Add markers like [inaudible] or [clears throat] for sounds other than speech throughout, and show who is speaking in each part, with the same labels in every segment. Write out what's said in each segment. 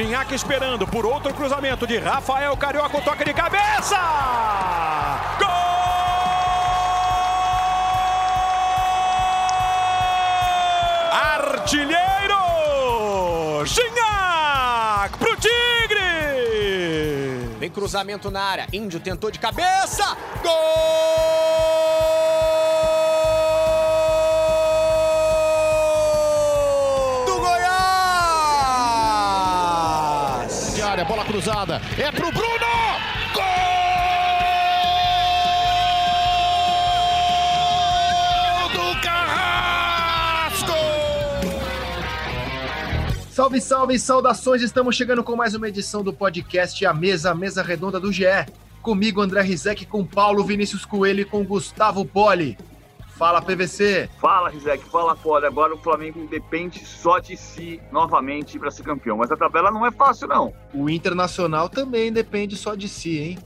Speaker 1: Ginhaque esperando por outro cruzamento de Rafael Carioca, o toque de cabeça! Gol! Artilheiro! Ginhaque pro Tigre!
Speaker 2: Vem cruzamento na área. Índio tentou de cabeça. Gol!
Speaker 3: Cruzada. É pro Bruno! Gol do Carrasco!
Speaker 4: Salve, salve, saudações! Estamos chegando com mais uma edição do podcast A Mesa, a Mesa Redonda do GE. Comigo, André Rizek, com Paulo Vinícius Coelho e com Gustavo Poli. Fala, PVC!
Speaker 5: Fala, Rizek, fala, Poli. Agora o Flamengo depende só de si novamente para ser campeão. Mas a tabela não é fácil, não.
Speaker 4: O Internacional também depende só de si, hein?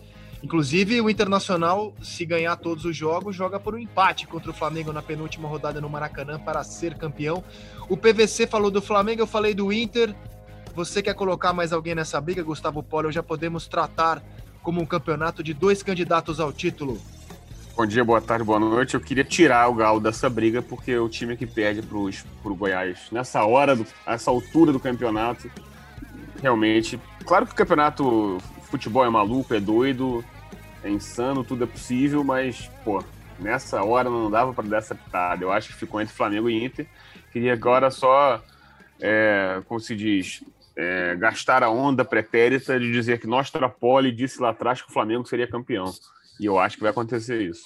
Speaker 4: Inclusive, o Internacional, se ganhar todos os jogos, joga por um empate contra o Flamengo na penúltima rodada no Maracanã para ser campeão. O PVC falou do Flamengo, eu falei do Inter. Você quer colocar mais alguém nessa briga, Gustavo Poli? Ou já podemos tratar como um campeonato de dois candidatos ao título?
Speaker 6: Bom dia, boa tarde, boa noite. Eu queria tirar o Galo dessa briga, porque é o time que perde para o Goiás nessa hora, do, essa altura do campeonato, realmente. Claro que o campeonato futebol é maluco, é doido, é insano, tudo é possível, mas, pô, nessa hora não dava para dar essa pitada. Eu acho que ficou entre Flamengo e Inter. Queria agora só, é, como se diz, é, gastar a onda pretérita de dizer que Nostra Poli disse lá atrás que o Flamengo seria campeão. E eu acho que vai acontecer isso.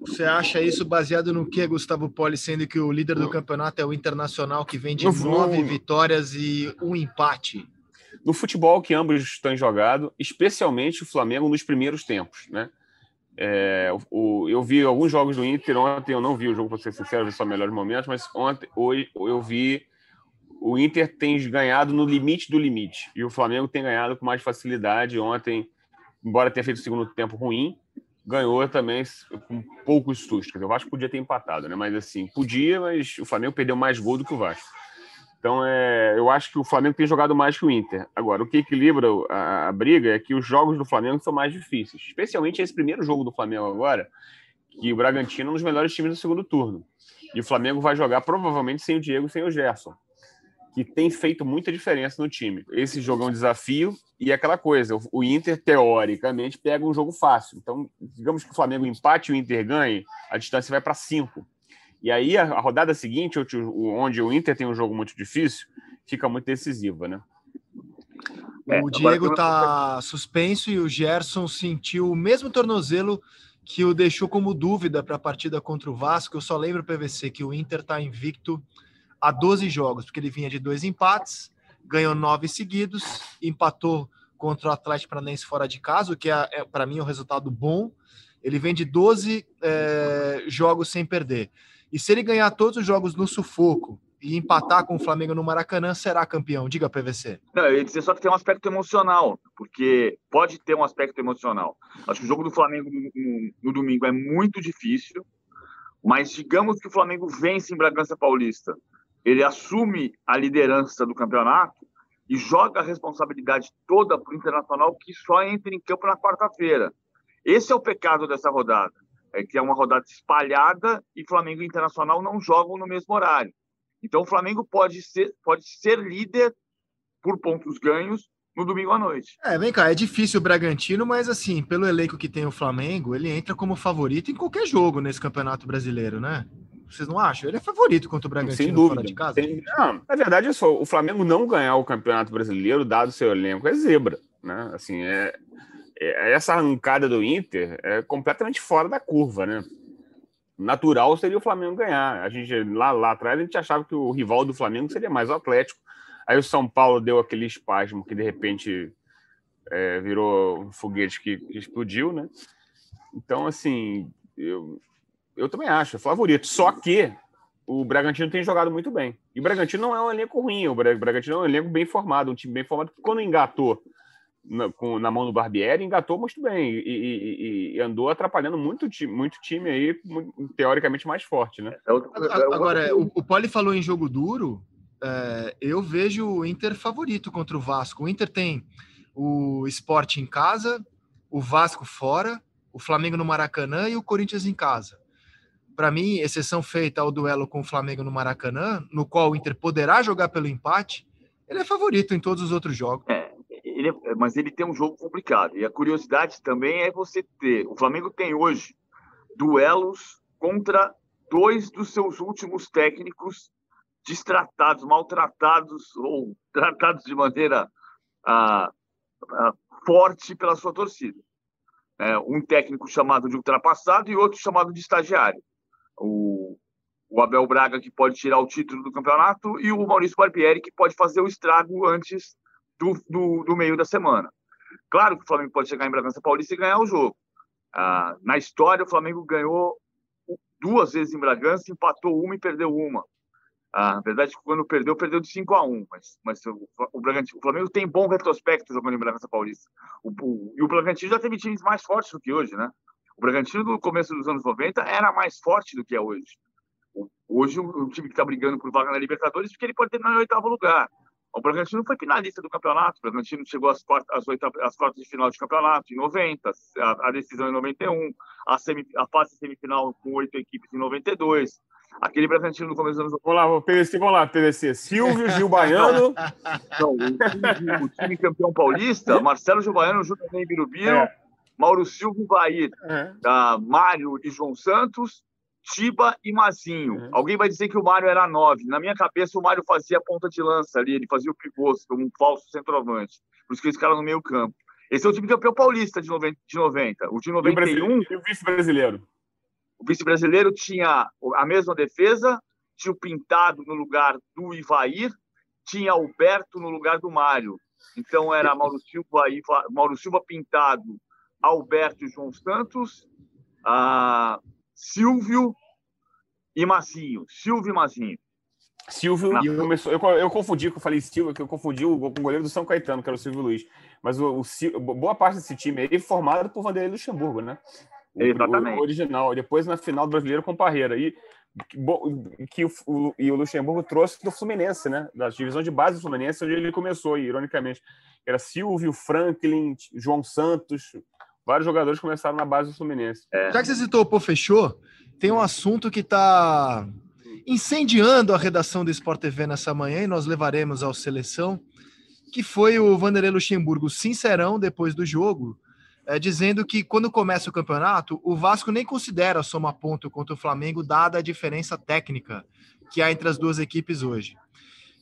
Speaker 4: Você acha isso baseado no que, Gustavo Poli, sendo que o líder do campeonato é o Internacional, que vem de
Speaker 6: No-
Speaker 4: nove vitórias e um empate?
Speaker 6: no futebol que ambos têm jogado, especialmente o Flamengo nos primeiros tempos, né? É, o, eu vi alguns jogos do Inter ontem, eu não vi o jogo, para ser sincero, vi só melhores momentos, mas ontem, hoje, eu vi o Inter tem ganhado no limite do limite e o Flamengo tem ganhado com mais facilidade. Ontem, embora tenha feito o segundo tempo ruim, ganhou também com poucos sustos. Dizer, o Vasco podia ter empatado, né? Mas assim, podia, mas o Flamengo perdeu mais gol do que o Vasco. Então, é, eu acho que o Flamengo tem jogado mais que o Inter. Agora, o que equilibra a, a briga é que os jogos do Flamengo são mais difíceis. Especialmente esse primeiro jogo do Flamengo agora, que o Bragantino é um dos melhores times do segundo turno. E o Flamengo vai jogar provavelmente sem o Diego, sem o Gerson, que tem feito muita diferença no time. Esse jogo é um desafio e é aquela coisa, o- Inter, teoricamente, pega um jogo fácil. Então, digamos que o Flamengo empate e o Inter ganhe, a distância vai para cinco. E aí, a, rodada seguinte, onde o- Inter tem um jogo muito difícil, fica muito decisiva, né?
Speaker 5: É,
Speaker 4: o Diego
Speaker 5: tem uma
Speaker 4: tá suspenso e o Gerson sentiu o mesmo tornozelo que o deixou como dúvida para a partida contra o Vasco. Eu só lembro, PVC, que o Inter está invicto a 12 jogos, porque ele vinha de dois empates, ganhou nove seguidos, empatou contra o Atlético Paranaense fora de casa, o que é, é para mim é um resultado bom. Ele vem de 12 é, jogos sem perder. E se ele ganhar todos os jogos no sufoco e empatar com o Flamengo no Maracanã, será campeão. Diga, PVC.
Speaker 5: Não, eu ia dizer só que tem um aspecto emocional, porque pode ter um aspecto emocional. Acho que o jogo do Flamengo no, no- no domingo é muito difícil, mas digamos que o Flamengo vence em Bragança Paulista, ele assume a liderança do campeonato e joga a responsabilidade toda para o Internacional, que só entra em campo na quarta-feira. Esse é o pecado dessa rodada, é que é uma rodada espalhada e Flamengo e Internacional não jogam no mesmo horário. Então o Flamengo pode ser, pode ser líder por pontos ganhos no domingo à noite.
Speaker 4: É, vem cá, é difícil o Bragantino, mas assim, pelo elenco que tem o Flamengo, ele entra como favorito em qualquer jogo nesse Campeonato Brasileiro, né? Vocês não acham? Ele é favorito contra o Bragantino
Speaker 6: Sem dúvida.
Speaker 4: fora de casa?
Speaker 6: Sem- Não, na verdade, é só, o Flamengo não ganhar o Campeonato Brasileiro, dado seu elenco, é zebra. Né? Assim, é, é- essa arrancada do Inter é completamente fora da curva. Né? Natural seria o Flamengo ganhar. A gente, lá, lá atrás a gente achava que o rival do Flamengo seria mais o Atlético. Aí o São Paulo deu aquele espasmo que de repente é, virou um foguete que, que explodiu, né? Então, assim, eu, eu também acho, é favorito. Só que o Bragantino tem jogado muito bem. E o Bragantino não é um elenco ruim, o Bra- Bragantino é um elenco bem formado, um time bem formado, que quando engatou na, com- na mão do Barbieri, engatou muito bem e, e- e- e andou atrapalhando muito, muito time aí, teoricamente mais forte, né?
Speaker 5: É outro-
Speaker 4: A-
Speaker 5: é
Speaker 4: Agora, o, o Poli falou em jogo duro, é, eu vejo o Inter favorito contra o Vasco. O Inter tem o Sport em casa, o Vasco fora, o Flamengo no Maracanã e o Corinthians em casa. Para mim, exceção feita ao duelo com o Flamengo no Maracanã, no qual o Inter poderá jogar pelo empate, ele é favorito em todos os outros jogos.
Speaker 5: É, ele é, mas ele tem um jogo complicado. E a curiosidade também é você ter. O Flamengo tem hoje duelos contra dois dos seus últimos técnicos destratados, maltratados ou [laughs] tratados de maneira ah, ah, forte pela sua torcida. É, um técnico chamado de ultrapassado e outro chamado de estagiário. O, o Abel Braga, que pode tirar o título do campeonato, e o Maurício Barbieri, que pode fazer o estrago antes do, do, do meio da semana. Claro que o Flamengo pode chegar em Bragança Paulista e ganhar o jogo. Ah, na história, o Flamengo ganhou duas vezes em Bragança, empatou uma e perdeu uma. Ah, na verdade, quando perdeu, perdeu de 5 a 1 mas, mas o, o, o Flamengo tem bom retrospecto jogando em Bragança Paulista. O, o, e o Bragantino já teve times mais fortes do que hoje, né? O Bragantino, no começo dos anos 90, era mais forte do que é hoje. Hoje, o, time que está brigando por vaga na Libertadores, porque ele pode terminar em oitavo lugar. O Bragantino foi finalista do campeonato. O Bragantino chegou às quartas, às às quartas de final de campeonato em 90, a, a decisão em 91, a, semi, a fase semifinal com oito equipes em 92. Aquele Bragantino no começo dos anos.
Speaker 6: Vamos lá, PVC, vamos lá, PVC. Silvio, Gil Baiano. [laughs]
Speaker 5: Não, o, time, o, time, campeão paulista, Marcelo Gil Baiano, Júnior Birubiru, é. Mauro Silvio Bahia, é. uh, Mário e João Santos, Tiba e Mazinho. É. Alguém vai dizer que o Mário era nove. Na minha cabeça, o Mário fazia ponta de lança ali, ele fazia o pivô, um falso centroavante. Por isso que esse cara no meio campo. Esse é o time campeão paulista de 90. De 90. O de 91.
Speaker 6: E o vice-brasileiro?
Speaker 5: O vice-brasileiro tinha a mesma defesa, tinha o Pintado no lugar do Ivair, tinha o Alberto no lugar do Mário. Então era Mauro Silva, Mauro Silva Pintado, Alberto e João Santos, a Silvio e Massinho. Silvio e Massinho.
Speaker 6: Silvio, eu, começou, eu, eu confundi, que eu falei Silvio, que eu confundi o, com o goleiro do São Caetano, que era o Silvio Luiz. Mas o, o boa parte desse time aí formado por Vanderlei Luxemburgo, né?
Speaker 5: O, Exatamente.
Speaker 6: O, original. Depois na final do Brasileiro com Parreira. E que o, o, e o Luxemburgo trouxe do Fluminense, né? Da divisão de base do Fluminense, onde ele começou, ironicamente. Era Silvio, Franklin, João Santos, Vários jogadores começaram na base do Fluminense.
Speaker 4: É. Já que você citou o Pô Fechou, tem um assunto que está incendiando a redação do Sport TV nessa manhã e nós levaremos ao seleção, que foi o Vanderlei Luxemburgo sincerão depois do jogo, é, dizendo que quando começa o campeonato, o Vasco nem considera somar ponto contra o Flamengo, dada a diferença técnica que há entre as duas equipes hoje.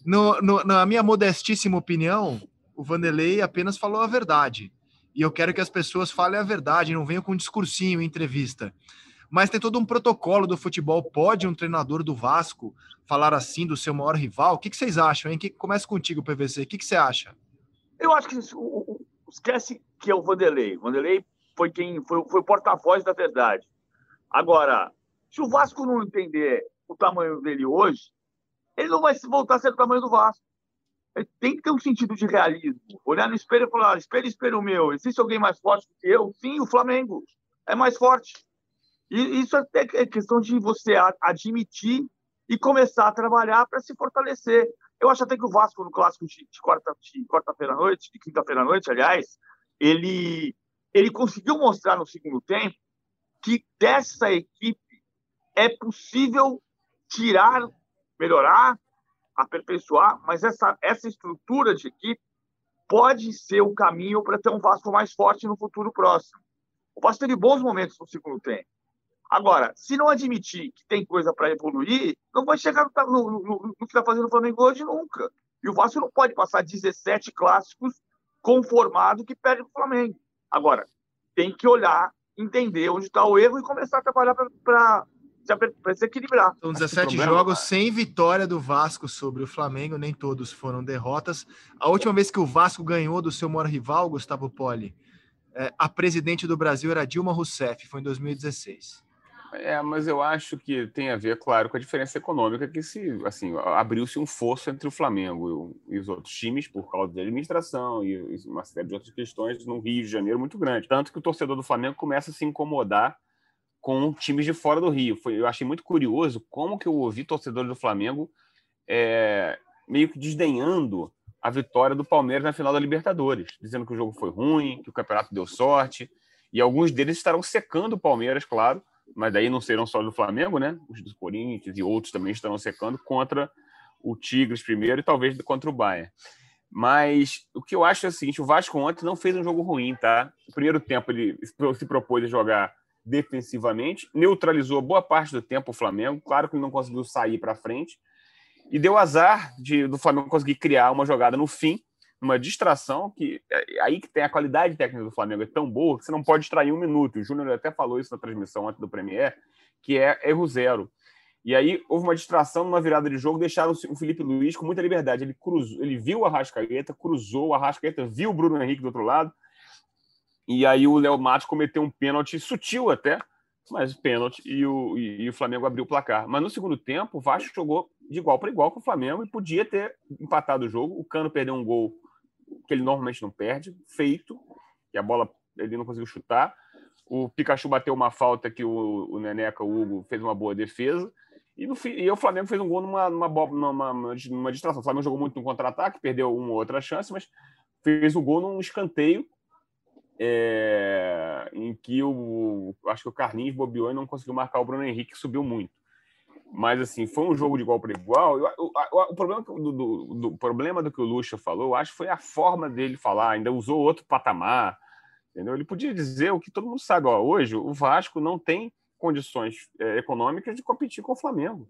Speaker 4: No, no, na minha modestíssima opinião, o Vanderlei apenas falou a verdade e eu quero que as pessoas falem a verdade, não venham com discursinho em entrevista. Mas tem todo um protocolo do futebol. Pode um treinador do Vasco falar assim do seu maior rival? O que, que vocês acham, hein? Que começa contigo, PVC. O que, que você acha?
Speaker 5: Eu acho que o, o, esquece que é o Vanderlei. O Vanderlei foi quem foi, foi o porta-voz da verdade. Agora, se o Vasco não entender o tamanho dele hoje, ele não vai voltar a ser o tamanho do Vasco tem que ter um sentido de realismo. Olhar no espelho e falar: espelho, espelho meu, existe alguém mais forte do que eu? Sim, o Flamengo é mais forte. E isso é, é questão de você admitir e começar a trabalhar para se fortalecer. Eu acho até que o Vasco, no clássico de, de quarta-feira quarta à noite, de quinta-feira à noite, aliás, ele, ele conseguiu mostrar no segundo tempo que dessa equipe é possível tirar, melhorar aperfeiçoar, mas essa, essa estrutura de equipe pode ser o caminho para ter um Vasco mais forte no futuro próximo. O Vasco teve bons momentos no segundo tempo. Agora, se não admitir que tem coisa para evoluir, não vai chegar no, no, no, no que está fazendo o Flamengo hoje nunca. E o Vasco não pode passar 17 clássicos conformado que perde o Flamengo. Agora, tem que olhar, entender onde está o erro e começar a trabalhar para para se equilibrar.
Speaker 4: São 17 jogos sem vitória do Vasco sobre o Flamengo, nem todos foram derrotas. A última vez que o Vasco ganhou do seu maior rival, Gustavo Poli, é, a presidente do Brasil era Dilma Rousseff, foi em 2016.
Speaker 6: É, mas eu acho que tem a ver, claro, com a diferença econômica que se, assim, abriu-se um fosso entre o Flamengo e os outros times por causa da administração e uma série de outras questões no Rio de Janeiro muito grande. Tanto que o torcedor do Flamengo começa a se incomodar com times de fora do Rio. Foi, eu achei muito curioso como que eu ouvi torcedores do Flamengo é, meio que desdenhando a vitória do Palmeiras na final da Libertadores, dizendo que o jogo foi ruim, que o campeonato deu sorte, e alguns deles estarão secando o Palmeiras, claro, mas daí não serão só do Flamengo, né? Os do Corinthians e outros também estarão secando contra o Tigres primeiro e talvez contra o Bayern. Mas o que eu acho é o seguinte: o Vasco ontem não fez um jogo ruim, tá? No primeiro tempo ele se propôs a jogar defensivamente, neutralizou boa parte do tempo o Flamengo. Claro que ele não conseguiu sair para frente e deu azar de, do Flamengo conseguir criar uma jogada no fim, uma distração que é, aí que tem a qualidade técnica do Flamengo é tão boa que você não pode extrair um minuto. O Júnior até falou isso na transmissão antes do Premier, que é erro zero. E aí houve uma distração numa virada de jogo, deixaram o Felipe Luiz com muita liberdade. Ele cruzou, ele viu o Arrascaeta, cruzou o Arrascaeta, viu o Bruno Henrique do outro lado. E aí o Léo Matos cometeu um pênalti sutil até, mas pênalti e o, e, e, o Flamengo abriu o placar. Mas no segundo tempo, o Vasco jogou de igual para igual com o Flamengo e podia ter empatado o jogo. O Cano perdeu um gol que ele normalmente não perde, feito, e a bola ele não conseguiu chutar. O Pikachu bateu uma falta que o, o Neneca, o Hugo, fez uma boa defesa. E, no, e o Flamengo fez um gol numa, numa, numa, numa distração. O Flamengo jogou muito no contra-ataque, perdeu uma ou outra chance, mas fez o gol num escanteio é, em que o acho que o Carlinhos bobeou e não conseguiu marcar o Bruno Henrique, que subiu muito. Mas assim, foi um jogo de igual para igual. O, problema do, do, do, problema do que o Lucha falou, eu acho foi a forma dele falar, ainda usou outro patamar. Entendeu? Ele podia dizer o que todo mundo sabe, ó, hoje o Vasco não tem condições é, econômicas de competir com o Flamengo.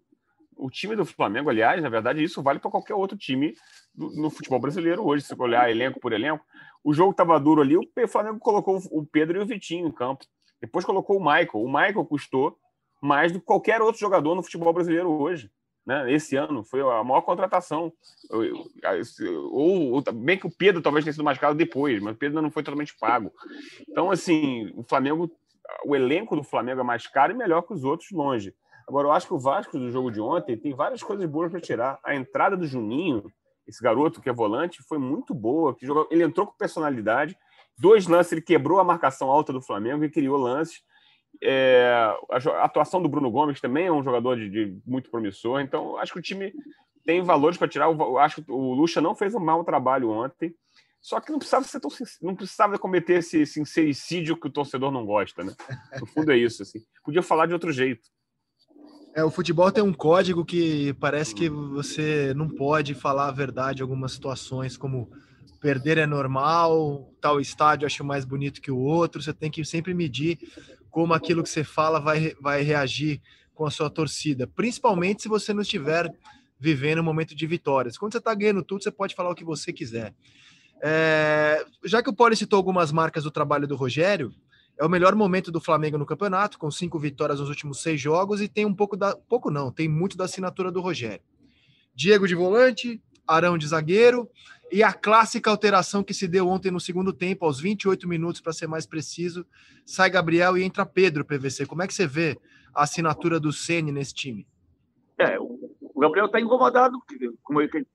Speaker 6: O time do Flamengo, aliás, na verdade, isso vale para qualquer outro time do, no futebol brasileiro hoje, se olhar elenco por elenco. O jogo estava duro ali, o Flamengo colocou o Pedro e o Vitinho em campo. Depois colocou o Michael. O Michael custou mais do que qualquer outro jogador no futebol brasileiro hoje. Né? Esse ano foi a maior contratação. Ou, ou, bem que o Pedro talvez tenha sido mais caro depois, mas o Pedro não foi totalmente pago. Então, assim, o Flamengo o elenco do Flamengo é mais caro e melhor que os outros longe. Agora, eu acho que o Vasco do jogo de ontem tem várias coisas boas para tirar. A entrada do Juninho, esse garoto que é volante, foi muito boa. Que jogou, ele entrou com personalidade. Dois lances, ele quebrou a marcação alta do Flamengo e criou lances. É, a atuação do Bruno Gomes também é um jogador de, de muito promissor. Então, acho que o time tem valores para tirar. Eu acho que o Lucha não fez um mau trabalho ontem. Só que não precisava ser tão, não precisava cometer esse sincericídio que o torcedor não gosta, né? No fundo é isso, assim. Podia falar de outro jeito.
Speaker 4: É, o futebol tem um código que parece que você não pode falar a verdade em algumas situações, como perder é normal, tal estádio acho mais bonito que o outro, você tem que sempre medir como aquilo que você fala vai, vai reagir com a sua torcida, principalmente se você não estiver vivendo um momento de vitórias. Quando você está ganhando tudo, você pode falar o que você quiser. É, já que o Poli citou algumas marcas do trabalho do Rogério, é o melhor momento do Flamengo no campeonato, com cinco vitórias nos últimos seis jogos e tem um pouco da. Pouco não, tem muito da assinatura do Rogério. Diego de volante, Arão de zagueiro e a clássica alteração que se deu ontem no segundo tempo, aos 28 minutos, para ser mais preciso, sai Gabriel e entra Pedro, PVC. Como é que você vê a assinatura do Ceni nesse time?
Speaker 5: É, o Gabriel está incomodado, como ele,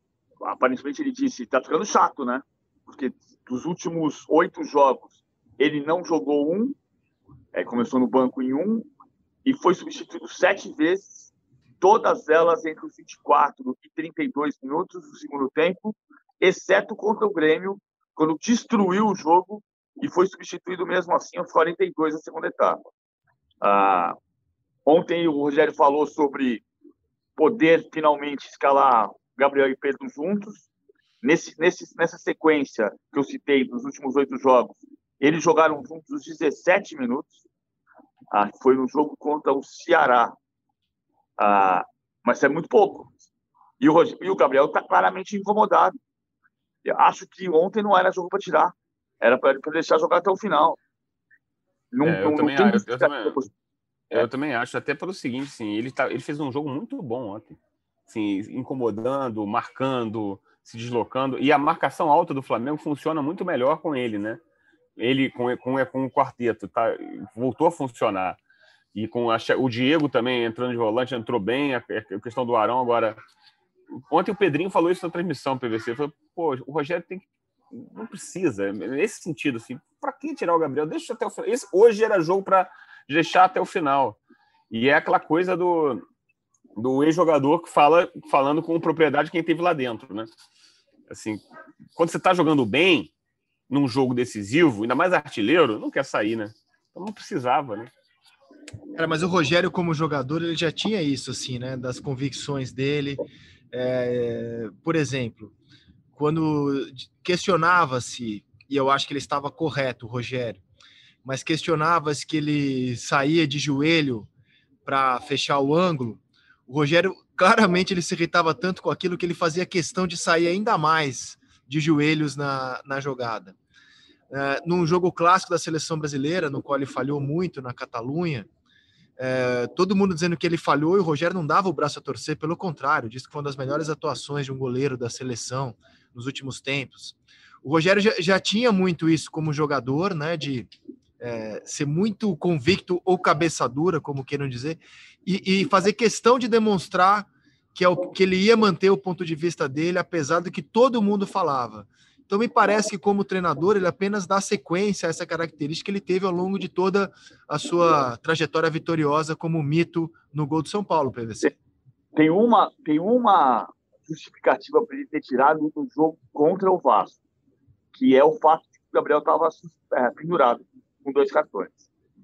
Speaker 5: aparentemente ele disse, está ficando chato, né? porque dos últimos oito jogos ele não jogou um, é, começou no banco em um e foi substituído sete vezes, todas elas entre os 24 e 32 minutos do segundo tempo, exceto contra o Grêmio, quando destruiu o jogo e foi substituído mesmo assim aos 42 da segunda etapa. Ah, ontem o Rogério falou sobre poder finalmente escalar Gabriel e Pedro juntos. Nesse, nesse, nessa sequência que eu citei dos últimos oito jogos, eles jogaram juntos os 17 minutos. Ah, foi no jogo contra o Ceará. Ah, mas é muito pouco. E o, e o Gabriel está claramente incomodado. Eu acho que ontem não era jogo para tirar. Era para deixar jogar até o final.
Speaker 6: Não, é, eu, não, também, não acho, eu, também, eu, também, acho, até pelo seguinte, sim, ele, tá, ele fez um jogo muito bom ontem. Assim, incomodando, marcando, se deslocando. E a marcação alta do Flamengo funciona muito melhor com ele, né? Ele com, com, com o quarteto, tá? voltou a funcionar. E com a, o Diego também entrando de volante, entrou bem. A, a, questão do Arão agora. Ontem o Pedrinho falou isso na transmissão PVC. Falou, pô, o Rogério tem não precisa, nesse sentido, assim, para que tirar o Gabriel? Deixa até o final. Esse, hoje era jogo para deixar até o final. E é aquela coisa do do ex-jogador que fala falando com propriedade quem teve lá dentro, né? Assim, quando você está jogando bem num jogo decisivo, ainda mais artilheiro, não quer sair, né? Então não precisava, né?
Speaker 4: Cara, mas o Rogério, como jogador, ele já tinha isso, assim, né? Das convicções dele. É, por exemplo, quando questionava-se, e eu acho que ele estava correto, o Rogério, mas questionava-se que ele saía de joelho para fechar o ângulo, o Rogério [laughs] claramente ele se irritava tanto com aquilo que ele fazia questão de sair ainda mais de joelhos na, na jogada. Uh, num jogo clássico da seleção brasileira, no qual ele falhou muito na Catalunha, é, todo mundo dizendo que ele falhou e o Rogério não dava o braço a torcer, pelo contrário, disse que foi uma das melhores atuações de um goleiro da seleção nos últimos tempos. O Rogério já, já tinha muito isso como jogador, né, de é, ser muito convicto ou cabeça dura, como queiram dizer, e, e, fazer questão de demonstrar que, é o, que ele ia manter o ponto de vista dele, apesar do que todo mundo falava. Então, me parece que, como treinador, ele apenas dá sequência a essa característica que ele teve ao longo de toda a sua trajetória vitoriosa como mito no gol do São Paulo, PVC.
Speaker 5: Tem uma, tem uma justificativa para ele ter tirado do jogo contra o Vasco, que é o fato de que o Gabriel estava é, pendurado com dois cartões.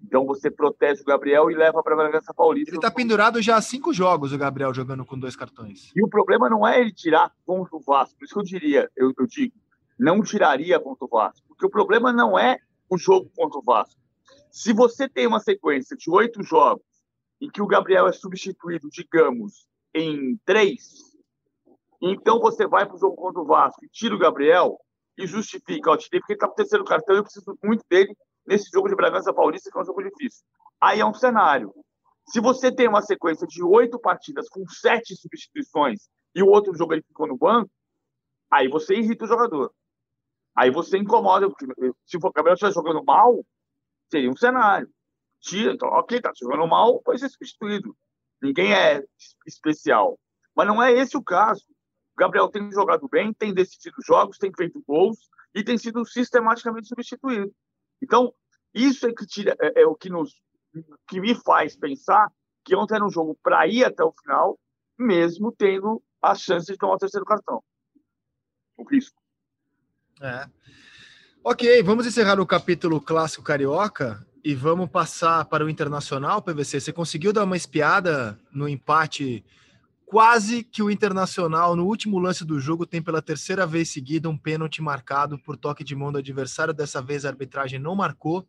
Speaker 5: Então você protege o Gabriel e leva para a Bragança Paulista.
Speaker 4: Ele está pendurado já há cinco jogos, o Gabriel, jogando com dois cartões.
Speaker 5: E o problema não é ele tirar contra o Vasco. Por isso que eu diria, eu, eu digo, não tiraria contra o Vasco. Porque o problema não é o jogo contra o Vasco. Se você tem uma sequência de oito jogos em que o Gabriel é substituído, digamos, em três, então você vai para o jogo contra o Vasco e tira o Gabriel e justifica, ó, tirei porque ele está no terceiro cartão e eu preciso muito dele nesse jogo de Bragança Paulista, que é um jogo difícil. Aí é um cenário. Se você tem uma sequência de oito partidas com sete substituições e o outro jogo ele ficou no banco, aí você irrita o jogador. Aí você incomoda. Se o Gabriel estiver jogando mal, seria um cenário. Tira, então, ok, tá jogando mal, pode ser substituído. Ninguém é especial. Mas não é esse o caso. O Gabriel tem jogado bem, tem decidido jogos, tem feito gols e tem sido sistematicamente substituído. Então, isso é, que tira, é, é o que, nos, que me faz pensar que ontem era um jogo para ir até o final, mesmo tendo a chance de tomar o terceiro cartão. O risco.
Speaker 4: É. Ok, vamos encerrar o capítulo clássico carioca e vamos passar para o internacional, PVC. Você conseguiu dar uma espiada no empate? Quase que o Internacional, no último lance do jogo, tem pela terceira vez seguida um pênalti marcado por toque de mão do adversário. Dessa vez a arbitragem não marcou.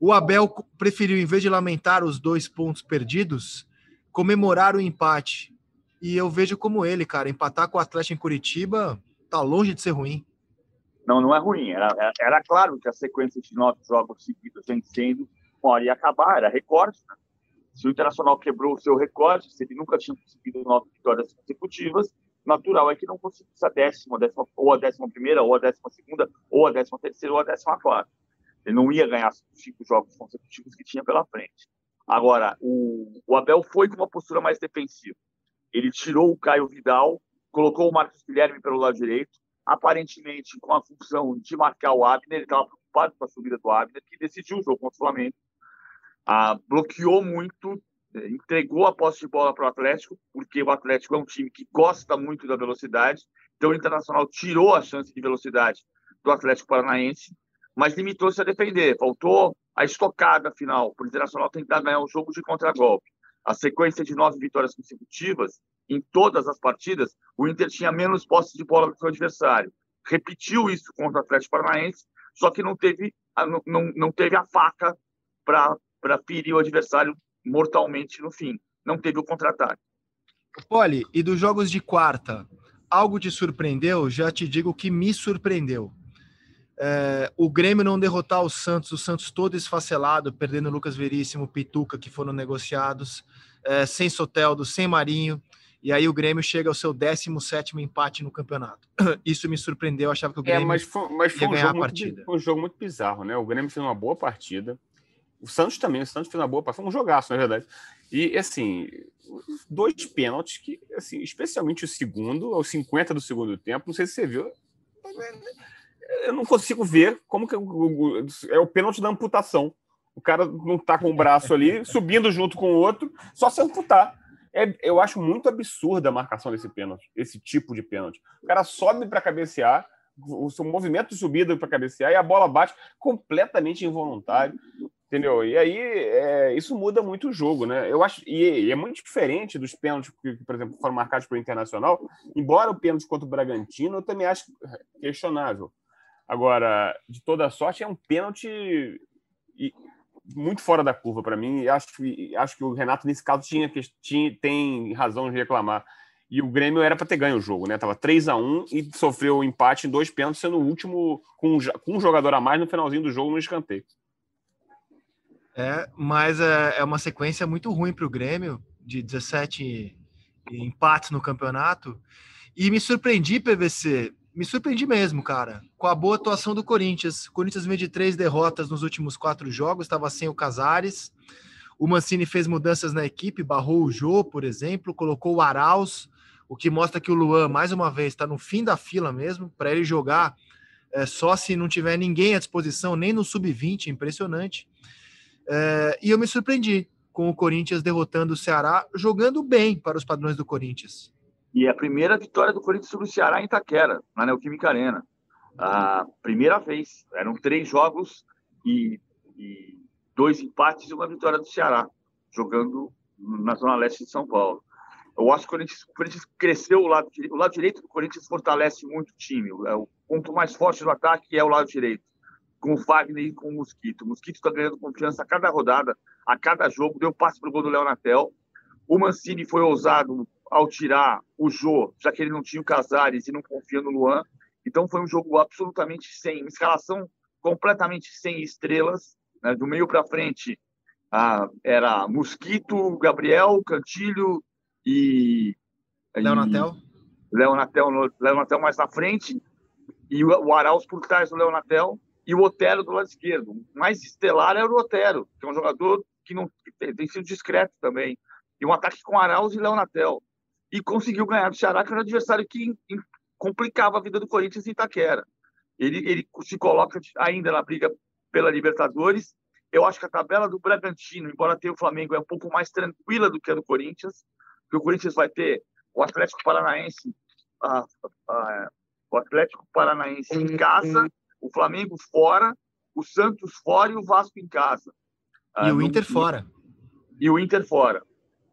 Speaker 4: O Abel preferiu, em vez de lamentar os dois pontos perdidos, comemorar o empate. E eu vejo como ele, cara, empatar com o Atlético em Curitiba tá longe de ser ruim.
Speaker 5: Não, não é ruim. Era, era, claro que a sequência de nove jogos seguidos vencendo uma ia acabar, era recorde. Né? Se o Internacional quebrou o seu recorde, se ele nunca tinha conseguido nove vitórias consecutivas, natural é que não conseguisse a décima, décima ou a décima primeira, ou a décima segunda, ou a décima terceira, ou a décima quarta. Ele não ia ganhar cinco jogos consecutivos que tinha pela frente. Agora, o, o Abel foi com uma postura mais defensiva. Ele tirou o Caio Vidal, colocou o Marcos Guilherme pelo lado direito, aparentemente com a função de marcar o Abner, ele estava preocupado com a subida do Abner, que decidiu o jogo contra o Flamengo, ah, bloqueou muito, eh, entregou a posse de bola para o Atlético, porque o Atlético é um time que gosta muito da velocidade, então o Internacional tirou a chance de velocidade do Atlético Paranaense, mas limitou-se a defender, faltou a estocada final, para o Internacional tentar ganhar o jogo de contragolpe. A sequência de nove vitórias consecutivas em todas as partidas, o Inter tinha menos posse de bola do que o adversário. Repetiu isso contra o Atlético Paranaense, só que não teve, não, não teve a faca para ferir o adversário mortalmente no fim. Não teve o contra-ataque.
Speaker 4: Poli, e dos jogos de quarta, algo te surpreendeu? Já te digo que me surpreendeu. É, o Grêmio não derrotar o Santos, o Santos todo esfacelado, perdendo Lucas Veríssimo, Pituca, que foram negociados, é, sem Soteldo, sem Marinho. E aí o Grêmio chega ao seu 17 empate no campeonato. [clears throat] Isso me surpreendeu, eu achava que o é, Grêmio é, mas foi, mas foi ia ganhar um a partida.
Speaker 6: Muito, foi um jogo muito bizarro, né? O Grêmio fez uma boa partida. O Santos também, o Santos fez uma boa. Foi um jogaço, na verdade. E, assim, dois pênaltis que, assim, especialmente o segundo, aos 50 do segundo tempo, não sei se você viu, eu não consigo ver como que é o pênalti da amputação. O cara não tá com o braço ali, [laughs] subindo junto com o outro, só se amputar É, eu acho muito absurda a marcação desse pênalti, esse tipo de pênalti. O cara sobe para cabecear, o seu movimento de subida para cabecear e a bola bate completamente involuntário, entendeu? E aí é, isso muda muito o jogo, né? Eu acho e, e é muito diferente dos pênaltis que, por exemplo, foram marcados pelo Internacional. Embora o pênalti contra o Bragantino, eu também acho questionável. Agora, de toda sorte, é um pênalti muito fora da curva para mim. E acho, acho que o Renato, nesse caso, tinha, tinha, tem razão de reclamar. E o Grêmio era para ter ganho o jogo, né? Tava 3 a 1 e sofreu o um empate em dois pênaltis, sendo o último com, com um jogador a mais no finalzinho do jogo no escanteio.
Speaker 4: É, mas é, é uma sequência muito ruim para o Grêmio, de 17 empates no campeonato. E me surpreendi, PVC, me surpreendi mesmo, cara, com a boa atuação do Corinthians. O Corinthians veio de três derrotas nos últimos quatro jogos, estava sem o Casares. O Mancini fez mudanças na equipe, barrou o Jô, por exemplo, colocou o Arauz, o que mostra que o Luan, mais uma vez, está no fim da fila mesmo, para ele jogar é, só se não tiver ninguém à disposição, nem no sub-20, impressionante. É, e eu me surpreendi com o Corinthians derrotando o Ceará, jogando bem para os padrões do Corinthians.
Speaker 5: E a primeira vitória do Corinthians sobre o Ceará em Itaquera, na Neoquímica Arena. A primeira vez. Eram três jogos e, e dois empates e uma vitória do Ceará, jogando na Zona Leste de São Paulo. Eu acho que o Corinthians, o Corinthians cresceu o lado direito. O lado direito do Corinthians fortalece muito o time. É o ponto mais forte do ataque é o lado direito, com o Wagner e com o Mosquito. O Mosquito está ganhando confiança a cada rodada, a cada jogo. Deu passe para o gol do Leonatel. O Mancini foi ousado ao tirar o Jô, já que ele não tinha o Casares e não confia no Luan. Então foi um jogo absolutamente sem, uma escalação completamente sem estrelas. Né? Do meio para frente ah, era Mosquito, Gabriel, Cantilho e.
Speaker 4: Leonatel.
Speaker 5: Leonatel, Leonatel mais na frente e o, o Arauz por trás do Leonatel e o Otero do lado esquerdo. O mais estelar era o Otero, que é um jogador que não que tem, tem sido discreto também. E um ataque com Arauz e Leonatel e conseguiu ganhar do Ceará, que era um adversário que complicava a vida do Corinthians em Itaquera. Ele, ele se coloca ainda na briga pela Libertadores. Eu acho que a tabela do Bragantino, embora tenha o Flamengo, é um pouco mais tranquila do que a do Corinthians, porque o Corinthians vai ter o Atlético Paranaense, a, a, o Atlético Paranaense em casa, o Flamengo fora, o Santos fora e o Vasco em casa.
Speaker 4: E ah, o Inter no, fora.
Speaker 5: E o Inter fora.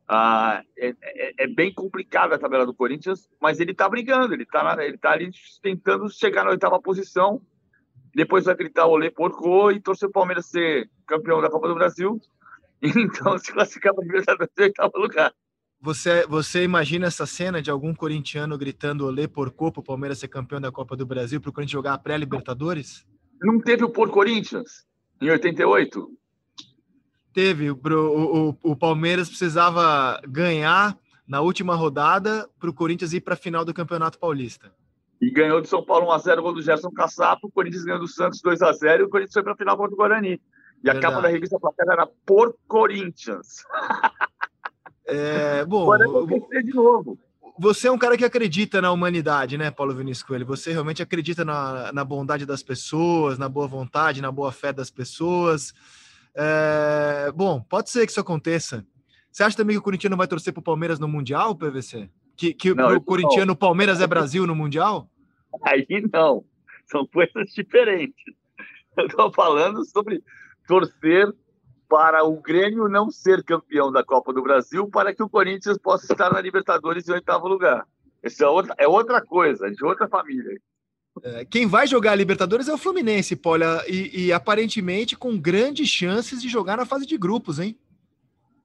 Speaker 5: Ah, é, é, é, bem complicada a tabela do Corinthians, mas ele está brigando, ele está ele tá ali tentando chegar na oitava posição. Depois vai gritar olê porco e torcer o Palmeiras ser campeão da Copa do Brasil. [laughs] Então se classificar para a Libertadores em oitavo lugar.
Speaker 4: Você, você imagina essa cena de algum corintiano gritando olê porco para o Palmeiras ser campeão da Copa do Brasil para o Corinthians jogar a pré-Libertadores?
Speaker 5: Não teve o Por Corinthians em 88?
Speaker 4: Teve, o, o, o Palmeiras precisava ganhar na última rodada para o Corinthians ir para a final do Campeonato Paulista.
Speaker 5: E ganhou do São Paulo 1x0, gol do Gerson Caçapo, o Corinthians ganhou do Santos 2x0 e o Corinthians foi para a final contra o Guarani. E Verdade. a capa da revista Placar era por Corinthians. [laughs]
Speaker 4: É, [laughs] bom, de novo. Você é um cara que acredita na humanidade, né, Paulo Vinícius Coelho? Você realmente acredita na, na bondade das pessoas, na boa vontade, na boa fé das pessoas. É, bom, pode ser que isso aconteça. Você acha também que o Corinthians vai torcer para o Palmeiras no Mundial, PVC? Que, que não, o Corinthians, o Palmeiras é [laughs] Brasil no Mundial?
Speaker 5: Aí não. São coisas diferentes. Eu estou falando sobre torcer para o Grêmio não ser campeão da Copa do Brasil para que o Corinthians possa estar na Libertadores em oitavo lugar. Isso é outra, é outra coisa, de outra família.
Speaker 4: É, quem vai jogar a Libertadores é o Fluminense, Paula, e, e, aparentemente com grandes chances de jogar na fase de grupos, hein?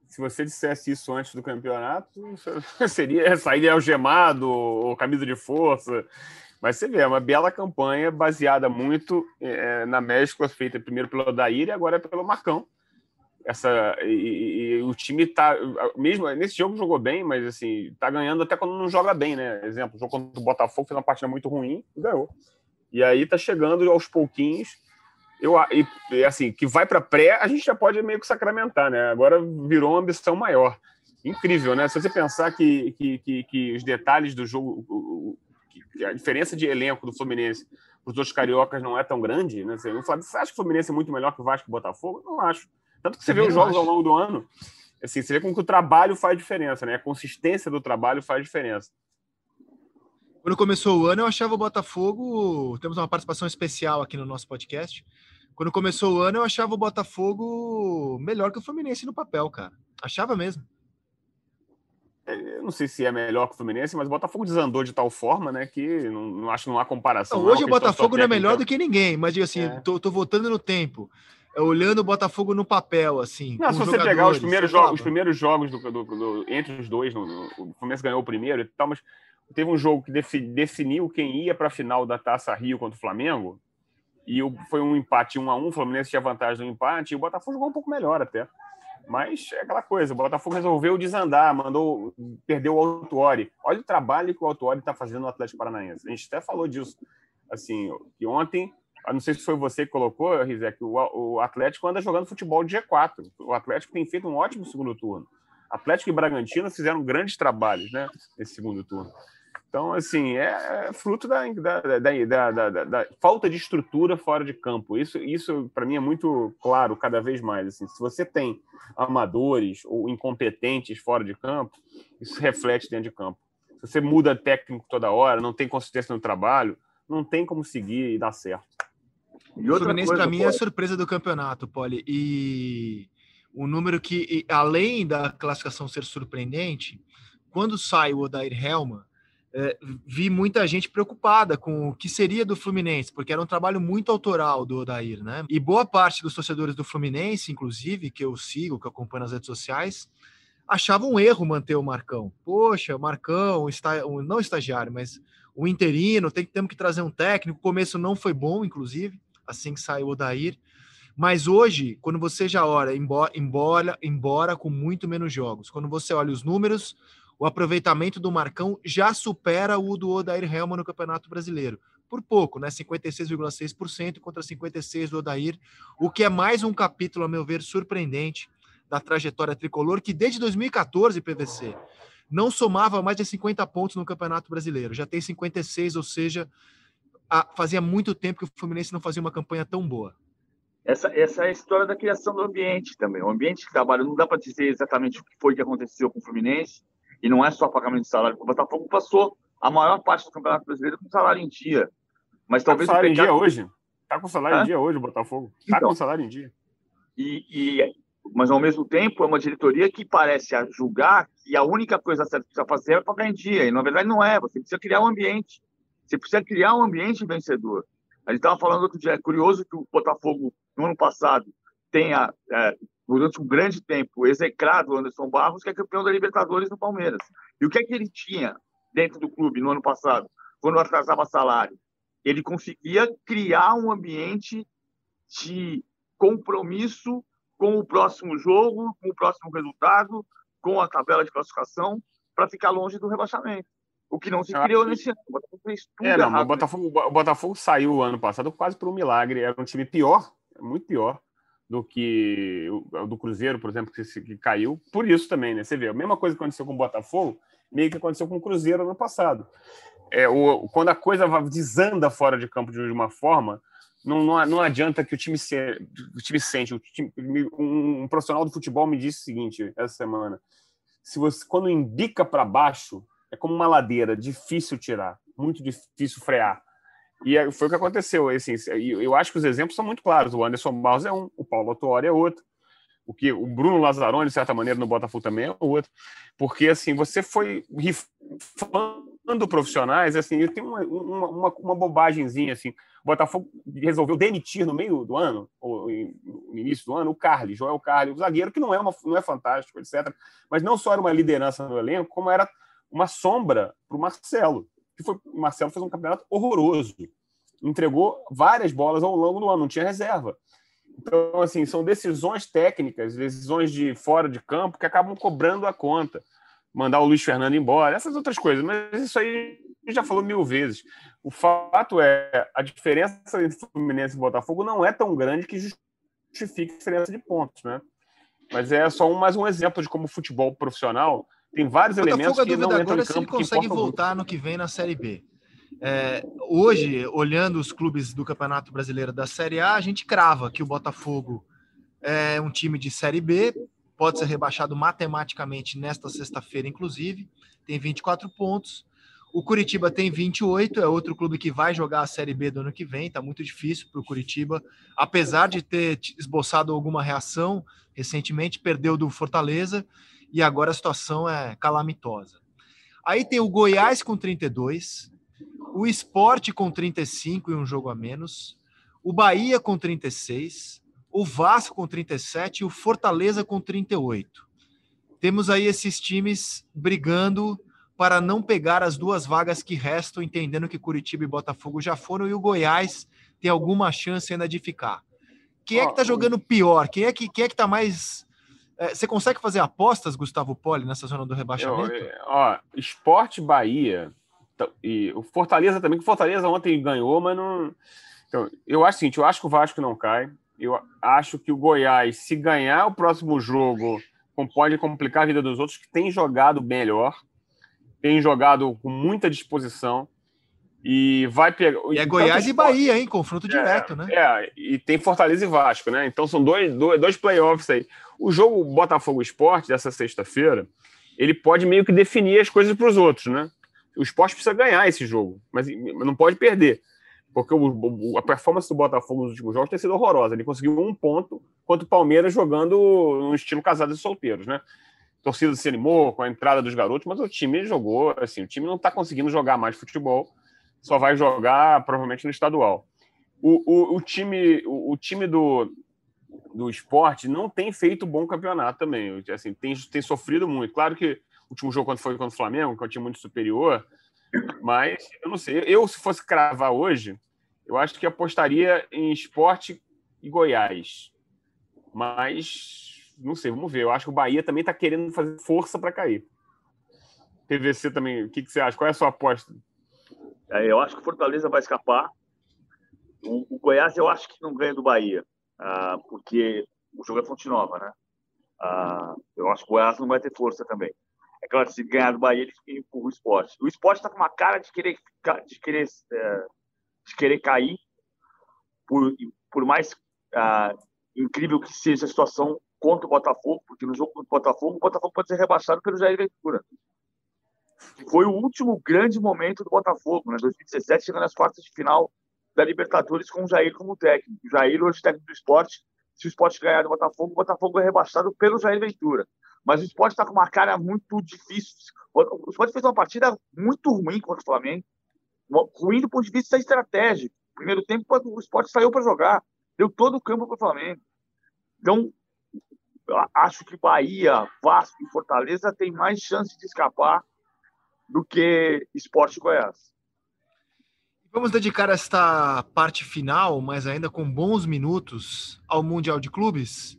Speaker 6: Se você dissesse isso antes do campeonato, [laughs] seria sair algemado ou camisa de força. Mas você vê, é uma bela campanha baseada muito é, na México, feita primeiro pelo Odair e agora pelo Marcão. Essa, e, e, o time tá mesmo nesse jogo jogou bem, mas assim tá ganhando até quando não joga bem, né? Exemplo, jogo contra o Botafogo fez uma partida muito ruim e ganhou. E aí tá chegando aos pouquinhos. Eu e, assim que vai para pré, a gente já pode meio que sacramentar, né? Agora virou uma ambição maior. Incrível, né? Se você pensar que, que, que, que os detalhes do jogo, a diferença de elenco do Fluminense os outros cariocas não é tão grande, né? Você acha que o Fluminense é muito melhor que o Vasco e o Botafogo? Não acho. Tanto que você vê os jogos ao longo do ano, assim, você vê como que o trabalho faz diferença, né? A consistência do trabalho faz diferença.
Speaker 4: Quando começou o ano, eu achava o Botafogo. Temos uma participação especial aqui no nosso podcast. Quando começou o ano, eu achava o Botafogo melhor que o Fluminense no papel, cara. Achava mesmo.
Speaker 6: Eu não sei se é melhor que o Fluminense, mas o Botafogo desandou de tal forma, né, que não, não acho que não há comparação.
Speaker 4: Não, hoje não, o Botafogo não é melhor do que ninguém, mas digo assim, é. tô, tô voltando no tempo. É, olhando o Botafogo no papel, assim.
Speaker 6: Não, se você pegar os primeiros jogos, os primeiros jogos do, do, do, entre os dois, no, no, o Fluminense ganhou o primeiro e tal, mas teve um jogo que definiu quem ia para a final da Taça Rio contra o Flamengo, e foi um empate 1 a 1 o Fluminense tinha vantagem no empate, e o Botafogo jogou um pouco melhor até. Mas é aquela coisa, o Botafogo resolveu desandar, mandou, perdeu o Autuori. Olha o trabalho que o Autuori está fazendo no Atlético Paranaense. A gente até falou disso, assim, que ontem, não sei se foi você que colocou, Rizek, o, o Atlético anda jogando futebol de G4. O Atlético tem feito um ótimo segundo turno. Atlético e Bragantino fizeram grandes trabalhos, né, nesse segundo turno. Então, assim, é, é fruto da, da, da, da, falta de estrutura fora de campo. Isso, isso para mim, é muito claro cada vez mais. Assim, se você tem amadores ou incompetentes fora de campo, isso reflete dentro de campo. Se você muda técnico toda hora, não tem consistência no trabalho, não tem como seguir e dar certo.
Speaker 4: E outra Fluminense, para mim, é a surpresa do campeonato, Poli. E o número que, além da classificação ser surpreendente, quando sai o Odair Helman, é, vi muita gente preocupada com o que seria do Fluminense, porque era um trabalho muito autoral do Odair, né? E boa parte dos torcedores do Fluminense, inclusive, que eu sigo, que eu acompanho nas redes sociais, achava um erro manter o Marcão. Poxa, o Marcão, está, não estagiário, mas o interino, tem, temos que trazer um técnico. O começo não foi bom, inclusive, assim que saiu o Odair. Mas hoje, quando você já olha, embora, embora, embora com muito menos jogos, quando você olha os números, o aproveitamento do Marcão já supera o do Odair Helman no Campeonato Brasileiro. Por pouco, né? 56,6% contra 56% do Odair, o que é mais um capítulo, a meu ver, surpreendente da trajetória tricolor, que desde 2014, PVC, não somava mais de 50 pontos no Campeonato Brasileiro. Já tem 56, ou seja, a, fazia muito tempo que o Fluminense não fazia uma campanha tão boa.
Speaker 5: Essa, essa é a história da criação do ambiente também. O ambiente de trabalho não dá para dizer exatamente o que foi que aconteceu com o Fluminense, e não é só pagamento de salário. O Botafogo passou a maior parte do Campeonato Brasileiro com salário em dia. Mas
Speaker 6: tá
Speaker 5: talvez
Speaker 6: com salário em dia hoje. Tá com salário Hã? em dia hoje o Botafogo. Tá então, com salário em dia.
Speaker 5: E, e, mas ao mesmo tempo é uma diretoria que parece a julgar que a única coisa certa que precisa fazer é pagar em dia. E na verdade não é. Você precisa criar um ambiente. Você precisa criar um ambiente vencedor. A gente estava falando outro dia, é curioso que o Botafogo, no ano passado, tenha é, durante um grande tempo, execrado Anderson Barros, que é campeão da Libertadores no Palmeiras. E o que é que ele tinha dentro do clube no ano passado, quando atrasava salário? Ele conseguia criar um ambiente de compromisso com o próximo jogo, com o próximo resultado, com a tabela de classificação, para ficar longe do rebaixamento. O que não se criou nesse ano. O Botafogo fez tudo
Speaker 6: é, não, o, Botafogo, o Botafogo saiu ano passado quase por um milagre. Era um time pior, muito pior do que o do Cruzeiro, por exemplo, que, que, caiu. Por isso também, né? Você vê, a mesma coisa que aconteceu com o Botafogo, meio que aconteceu com o Cruzeiro no passado. É, o, quando a coisa desanda fora de campo de uma forma, não, não, não adianta que o time, se, o time sente. O time, um, um, profissional do futebol me disse o seguinte essa semana: se você quando embica para baixo, é como uma ladeira, difícil tirar, muito difícil frear. E foi o que aconteceu. Assim, eu acho que os exemplos são muito claros. O Anderson Barros é um, o Paulo Autuori é outro. O que o Bruno Lazzaroni, de certa maneira, no Botafogo também é outro. Porque, assim, você foi rifando profissionais, assim, tenho uma, uma, uma, uma bobagemzinha, assim. O Botafogo resolveu demitir no meio do ano, ou no início do ano, o Carly, Joel Carly, o zagueiro, que não é, uma, não é fantástico, etc. Mas não só era uma liderança no elenco, como era uma sombra para o Marcelo que foi o Marcelo fez um campeonato horroroso. Entregou várias bolas ao longo do ano, não tinha reserva. Então, assim, são decisões técnicas, decisões de fora de campo que acabam cobrando a conta. Mandar o Luiz Fernando embora, essas outras coisas. Mas isso aí a gente já falou mil vezes. O fato é, a diferença entre Fluminense e Botafogo não é tão grande que justifique a diferença de pontos, né? Mas é só um, mais um exemplo de como o futebol profissional tem vários elementos que não entram em campo. Se ele
Speaker 4: consegue voltar muito. no que vem na Série B. É, hoje, olhando os clubes do Campeonato Brasileiro da Série A, a gente crava que o Botafogo é um time de Série B pode ser rebaixado matematicamente nesta sexta-feira, inclusive, tem 24 pontos. O Curitiba tem 28, é outro clube que vai jogar a Série B do ano que vem, tá muito difícil para o Curitiba, apesar de ter esboçado alguma reação recentemente, perdeu do Fortaleza e agora a situação é calamitosa. Aí tem o Goiás com 32, o Esporte com 35 e um jogo a menos, o Bahia com 36, o Vasco com 37 e o Fortaleza com 38. Temos aí esses times brigando para não pegar as duas vagas que restam, entendendo que Curitiba e Botafogo já foram e o Goiás tem alguma chance ainda de ficar. Quem é que tá jogando pior? Quem é que, quem é que tá mais. É, você consegue fazer apostas, Gustavo Poli, nessa zona do rebaixamento? Eu,
Speaker 6: ó, Esporte Bahia e o Fortaleza também, que o Fortaleza ontem ganhou, mas não. Então, eu acho o seguinte: eu acho que o Vasco não cai. Eu acho que o Goiás, se ganhar o próximo jogo, pode complicar a vida dos outros, que tem jogado melhor, tem jogado com muita disposição e vai pegar.
Speaker 4: E é Goiás e Bahia, hein? Confronto é, direto, né?
Speaker 6: É, e tem Fortaleza e Vasco, né? Então são dois, dois, dois playoffs aí. O jogo Botafogo Esporte dessa sexta-feira, ele pode meio que definir as coisas para os outros, né? O esporte precisa ganhar esse jogo, mas não pode perder. Porque o, a performance do Botafogo nos últimos jogos tem sido horrorosa. Ele conseguiu um ponto contra o Palmeiras jogando no estilo casados e solteiros, né? A torcida se animou com a entrada dos garotos, mas o time jogou, assim, o time não está conseguindo jogar mais futebol, só vai jogar provavelmente no estadual. O, o, o time, o, o, time do, do esporte não tem feito bom campeonato também. Assim, tem, tem sofrido muito. Claro que o último jogo, quando foi contra o Flamengo, que é um time muito superior, mas eu não sei. Eu, se fosse cravar hoje, eu acho que apostaria em esporte e Goiás. Mas não sei, vamos ver. Eu acho que o Bahia também está querendo fazer força para cair. PVC também, o que, que, você acha? Qual é a sua aposta?
Speaker 5: É, eu acho que o Fortaleza vai escapar. O, o, Goiás eu acho que não ganha do Bahia, ah, porque o jogo é Fonte Nova, né? Ah, eu acho que o Goiás não vai ter força também. É claro, se ganhar do Bahia, ele empurra o esporte. O esporte está com uma cara de querer, de querer, é, de querer cair, por, por mais ah, incrível que seja a situação contra o Botafogo, porque no jogo contra o Botafogo, o Botafogo pode ser rebaixado pelo Jair Ventura. Foi o último grande momento do Botafogo, né? 2017, chegando às quartas de final da Libertadores com o Jair como técnico. O Jair, hoje técnico do esporte, se o esporte ganhar do Botafogo, o Botafogo é rebaixado pelo Jair Ventura. Mas o esporte está com uma cara muito difícil. O esporte fez uma partida muito ruim contra o Flamengo, ruim do ponto de vista estratégico. Primeiro tempo, o esporte saiu para jogar, deu todo o campo para o Flamengo. Então, acho que Bahia, Vasco e Fortaleza têm mais chance de escapar do que Esporte Goiás.
Speaker 4: Vamos dedicar esta parte final, mas ainda com bons minutos, ao Mundial de Clubes.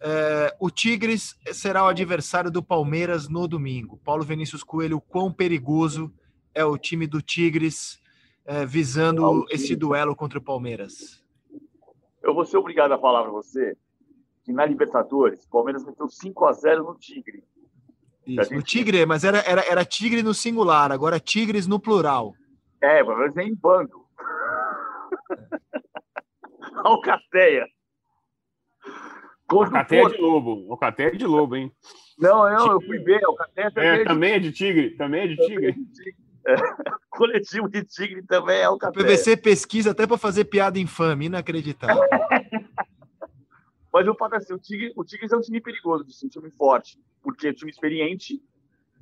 Speaker 4: É, o Tigres será o adversário do Palmeiras no domingo. Paulo Vinícius Coelho, quão perigoso é o time do Tigres é, visando esse duelo contra o Palmeiras?
Speaker 5: Eu vou ser obrigado a falar para você que na Libertadores, o Palmeiras meteu 5 a 0 no Tigre.
Speaker 4: Isso, no Tigre, mas era, era, era Tigre no singular, agora Tigres no plural.
Speaker 5: É, mas é em bando. [laughs] Alcateia.
Speaker 6: Alcateia é de lobo. Alcateia é de lobo, hein?
Speaker 5: Não, não, eu fui ver. Alcateia
Speaker 6: também, é, também é de tigre. Também é de tigre.
Speaker 5: É, [laughs] coletivo de tigre também é Alcateia.
Speaker 4: O PVC pesquisa até para fazer piada infame, inacreditável. [laughs]
Speaker 5: Mas eu falo assim, o Tigres, o Tigres é um time perigoso, um time forte, porque é um time experiente,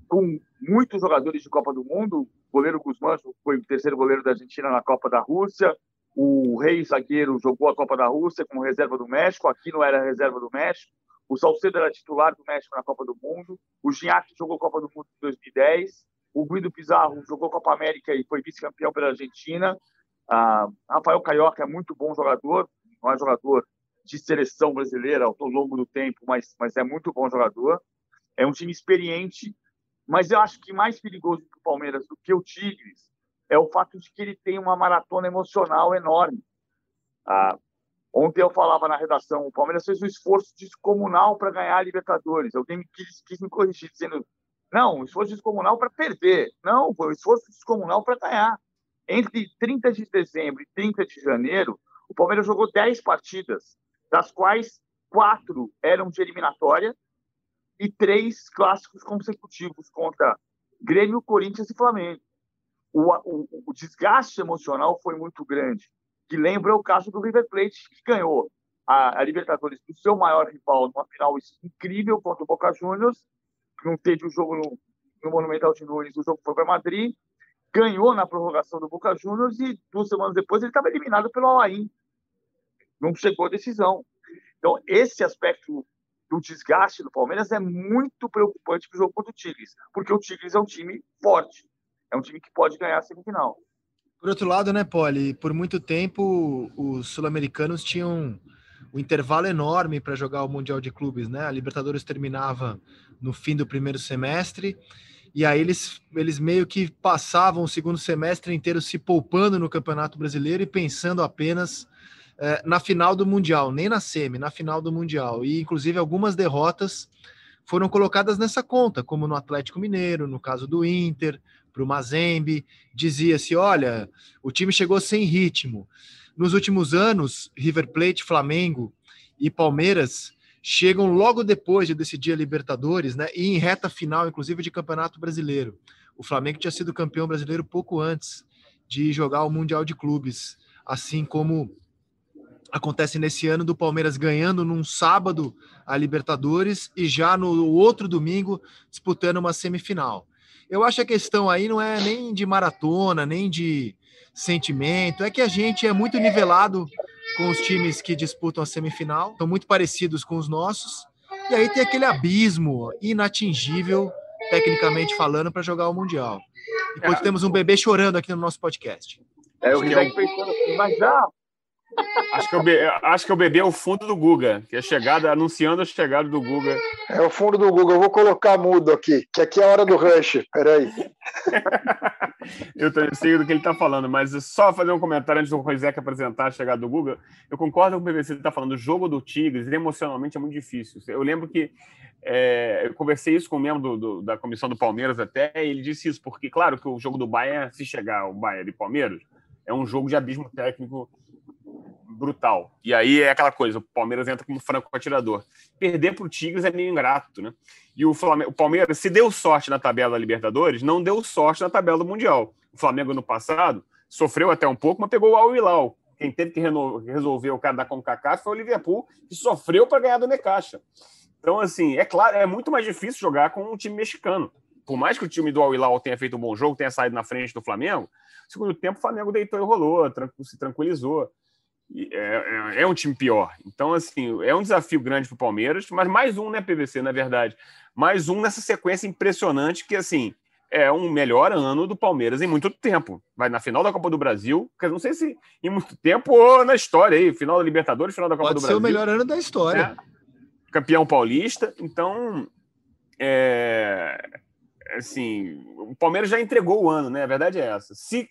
Speaker 5: com muitos jogadores de Copa do Mundo. O goleiro Guzmán foi o terceiro goleiro da Argentina na Copa da Rússia. O Rei Zagueiro jogou a Copa da Rússia como reserva do México, aqui não era reserva do México. O Salcedo era titular do México na Copa do Mundo. O Gignac jogou Copa do Mundo em 2010. O Guido Pizarro jogou Copa América e foi vice-campeão pela Argentina. Ah, Rafael Carioca é muito bom jogador, não é jogador de seleção brasileira ao longo do tempo, mas, mas é muito bom jogador. É um time experiente, mas eu acho que mais perigoso para o Palmeiras do que o Tigres é o fato de que ele tem uma maratona emocional enorme. Ah, ontem eu falava na redação, o Palmeiras fez um esforço descomunal para ganhar a Libertadores. Alguém quis, quis me corrigir, dizendo, não, um esforço descomunal para perder. Não, foi um esforço descomunal para ganhar. Entre 30 de dezembro e 30 de janeiro, o Palmeiras jogou 10 partidas das quais quatro eram de eliminatória e três clássicos consecutivos contra Grêmio, Corinthians e Flamengo. O, o, o desgaste emocional foi muito grande, que lembra o caso do River Plate, que ganhou a, a Libertadores do seu maior rival numa final incrível contra o Boca Juniors, não teve o jogo no, no Monumental de Nunes, o jogo foi para Madrid, ganhou na prorrogação do Boca Juniors e duas semanas depois ele estava eliminado pelo Alain. Não chegou a decisão. Então, esse aspecto do desgaste do Palmeiras é muito preocupante para o jogo contra o Tigres, porque o Tigres é um time forte, é um time que pode ganhar a semifinal.
Speaker 4: Por outro lado, né, Poli, por muito tempo os sul-americanos tinham um intervalo enorme para jogar o Mundial de Clubes, né? A Libertadores terminava no fim do primeiro semestre e aí eles, eles meio que passavam o segundo semestre inteiro se poupando no Campeonato Brasileiro e pensando apenas na final do Mundial, nem na semi, na final do Mundial. E inclusive algumas derrotas foram colocadas nessa conta, como no Atlético Mineiro, no caso do Inter, para o Mazembe, dizia-se: olha, o time chegou sem ritmo. Nos últimos anos, River Plate, Flamengo e Palmeiras chegam logo depois de decidir a Libertadores, né? E em reta final, inclusive, de Campeonato Brasileiro. O Flamengo tinha sido campeão brasileiro pouco antes de jogar o Mundial de Clubes, assim como acontece nesse ano do Palmeiras ganhando num sábado a Libertadores e já no outro domingo disputando uma semifinal. Eu acho que a questão aí não é nem de maratona, nem de sentimento, é que a gente é muito nivelado com os times que disputam a semifinal, são muito parecidos com os nossos. E aí tem aquele abismo inatingível, tecnicamente falando, para jogar o Mundial. Enquanto é. temos um bebê chorando aqui no nosso podcast.
Speaker 5: É, o Rizek pensando assim, mas já,
Speaker 6: Acho que, eu be... Acho que eu bebi é o fundo do Guga, que é chegada, anunciando a chegada do Guga.
Speaker 7: É o fundo do Guga. Eu vou colocar mudo aqui, que aqui é a hora do rush. Peraí. [laughs]
Speaker 6: eu sei do que ele está falando, mas só fazer um comentário antes do Roisek apresentar a chegada do Guga. Eu concordo com o PVC que está falando. O jogo do Tigres, emocionalmente, é muito difícil. Eu lembro que é, eu conversei isso com um membro do, do, da comissão do Palmeiras até, e ele disse isso, porque, claro, que o jogo do Bayern, se chegar o Bayern e Palmeiras, é um jogo de abismo técnico brutal. E aí é aquela coisa, o Palmeiras entra como franco atirador. Perder para o Tigres é meio ingrato, né? E o, Flamengo, o Palmeiras, se deu sorte na tabela da Libertadores, não deu sorte na tabela do Mundial. O Flamengo, no passado, sofreu até um pouco, mas pegou o Al Hilal. Quem teve que resolver o cara da CONCACAF foi o Liverpool, que sofreu para ganhar do Necaxa. Então, assim, é claro, é muito mais difícil jogar com um time mexicano. Por mais que o time do Al Hilal tenha feito um bom jogo, tenha saído na frente do Flamengo, no segundo tempo o Flamengo deitou e rolou, se tranquilizou é, é, é, um time pior. Então, assim, é um desafio grande para o Palmeiras, mas mais um, né, PVC, na verdade. Mais um nessa sequência impressionante que, assim, é um melhor ano do Palmeiras em muito tempo. Vai na final da Copa do Brasil, não sei se em muito tempo ou na história aí, final da Libertadores, final da Copa
Speaker 4: Pode
Speaker 6: do Brasil.
Speaker 4: Pode ser o melhor ano da história.
Speaker 6: É, campeão paulista. Então, é, assim, o Palmeiras já entregou o ano, né? A verdade é essa. Se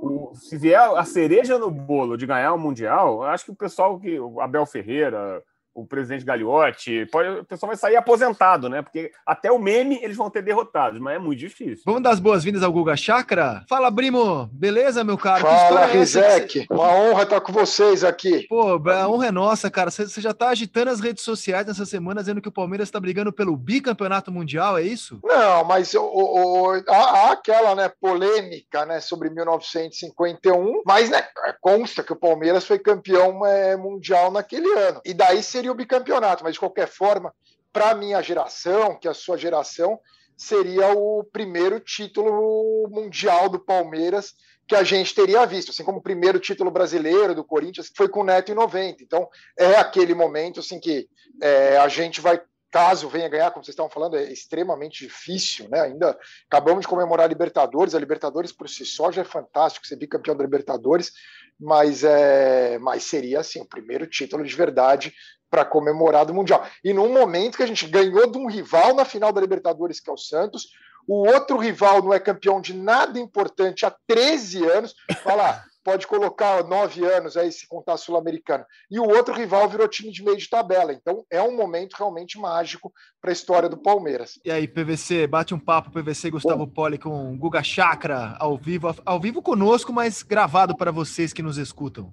Speaker 6: o, se vier a cereja no bolo de ganhar o Mundial, acho que o pessoal que. Abel Ferreira, o presidente Gagliotti, pode, o pessoal vai sair aposentado, né? Porque até o meme eles vão ter derrotados, mas é muito difícil.
Speaker 4: Vamos dar as boas-vindas ao Guga Chakra? Fala, Brimo! Beleza, meu caro?
Speaker 7: Fala, é Rizek! Uma honra estar com vocês aqui.
Speaker 4: Pô, a honra é nossa, cara. Você já tá agitando as redes sociais nessa semana, dizendo que o Palmeiras está brigando pelo bicampeonato mundial, é isso?
Speaker 7: Não, mas o, o, há, aquela né, polêmica né, sobre 1951, mas né, consta que o Palmeiras foi campeão é, mundial naquele ano. E daí se seria o bicampeonato, mas de qualquer forma, para a minha geração, que é a sua geração, seria o primeiro título mundial do Palmeiras que a gente teria visto, assim como o primeiro título brasileiro do Corinthians foi com o Neto em 90. Então, é aquele momento assim que é, a gente vai caso venha ganhar, como vocês estavam falando, é extremamente difícil, né? Ainda acabamos de comemorar a Libertadores, a Libertadores por si só já é fantástico ser bicampeão da Libertadores, mas é, mas seria assim o primeiro título de verdade para comemorar do Mundial. E num momento que a gente ganhou de um rival na final da Libertadores, que é o Santos, o outro rival não é campeão de nada importante há 13 anos, fala, pode colocar nove anos aí se contar sul-americano. E o outro rival virou time de meio de tabela. Então é um momento realmente mágico para a história do Palmeiras.
Speaker 4: E aí, PVC, bate um papo, PVC Gustavo Bom. Poli com Guga Chakra ao vivo, ao vivo conosco, mas gravado para vocês que nos escutam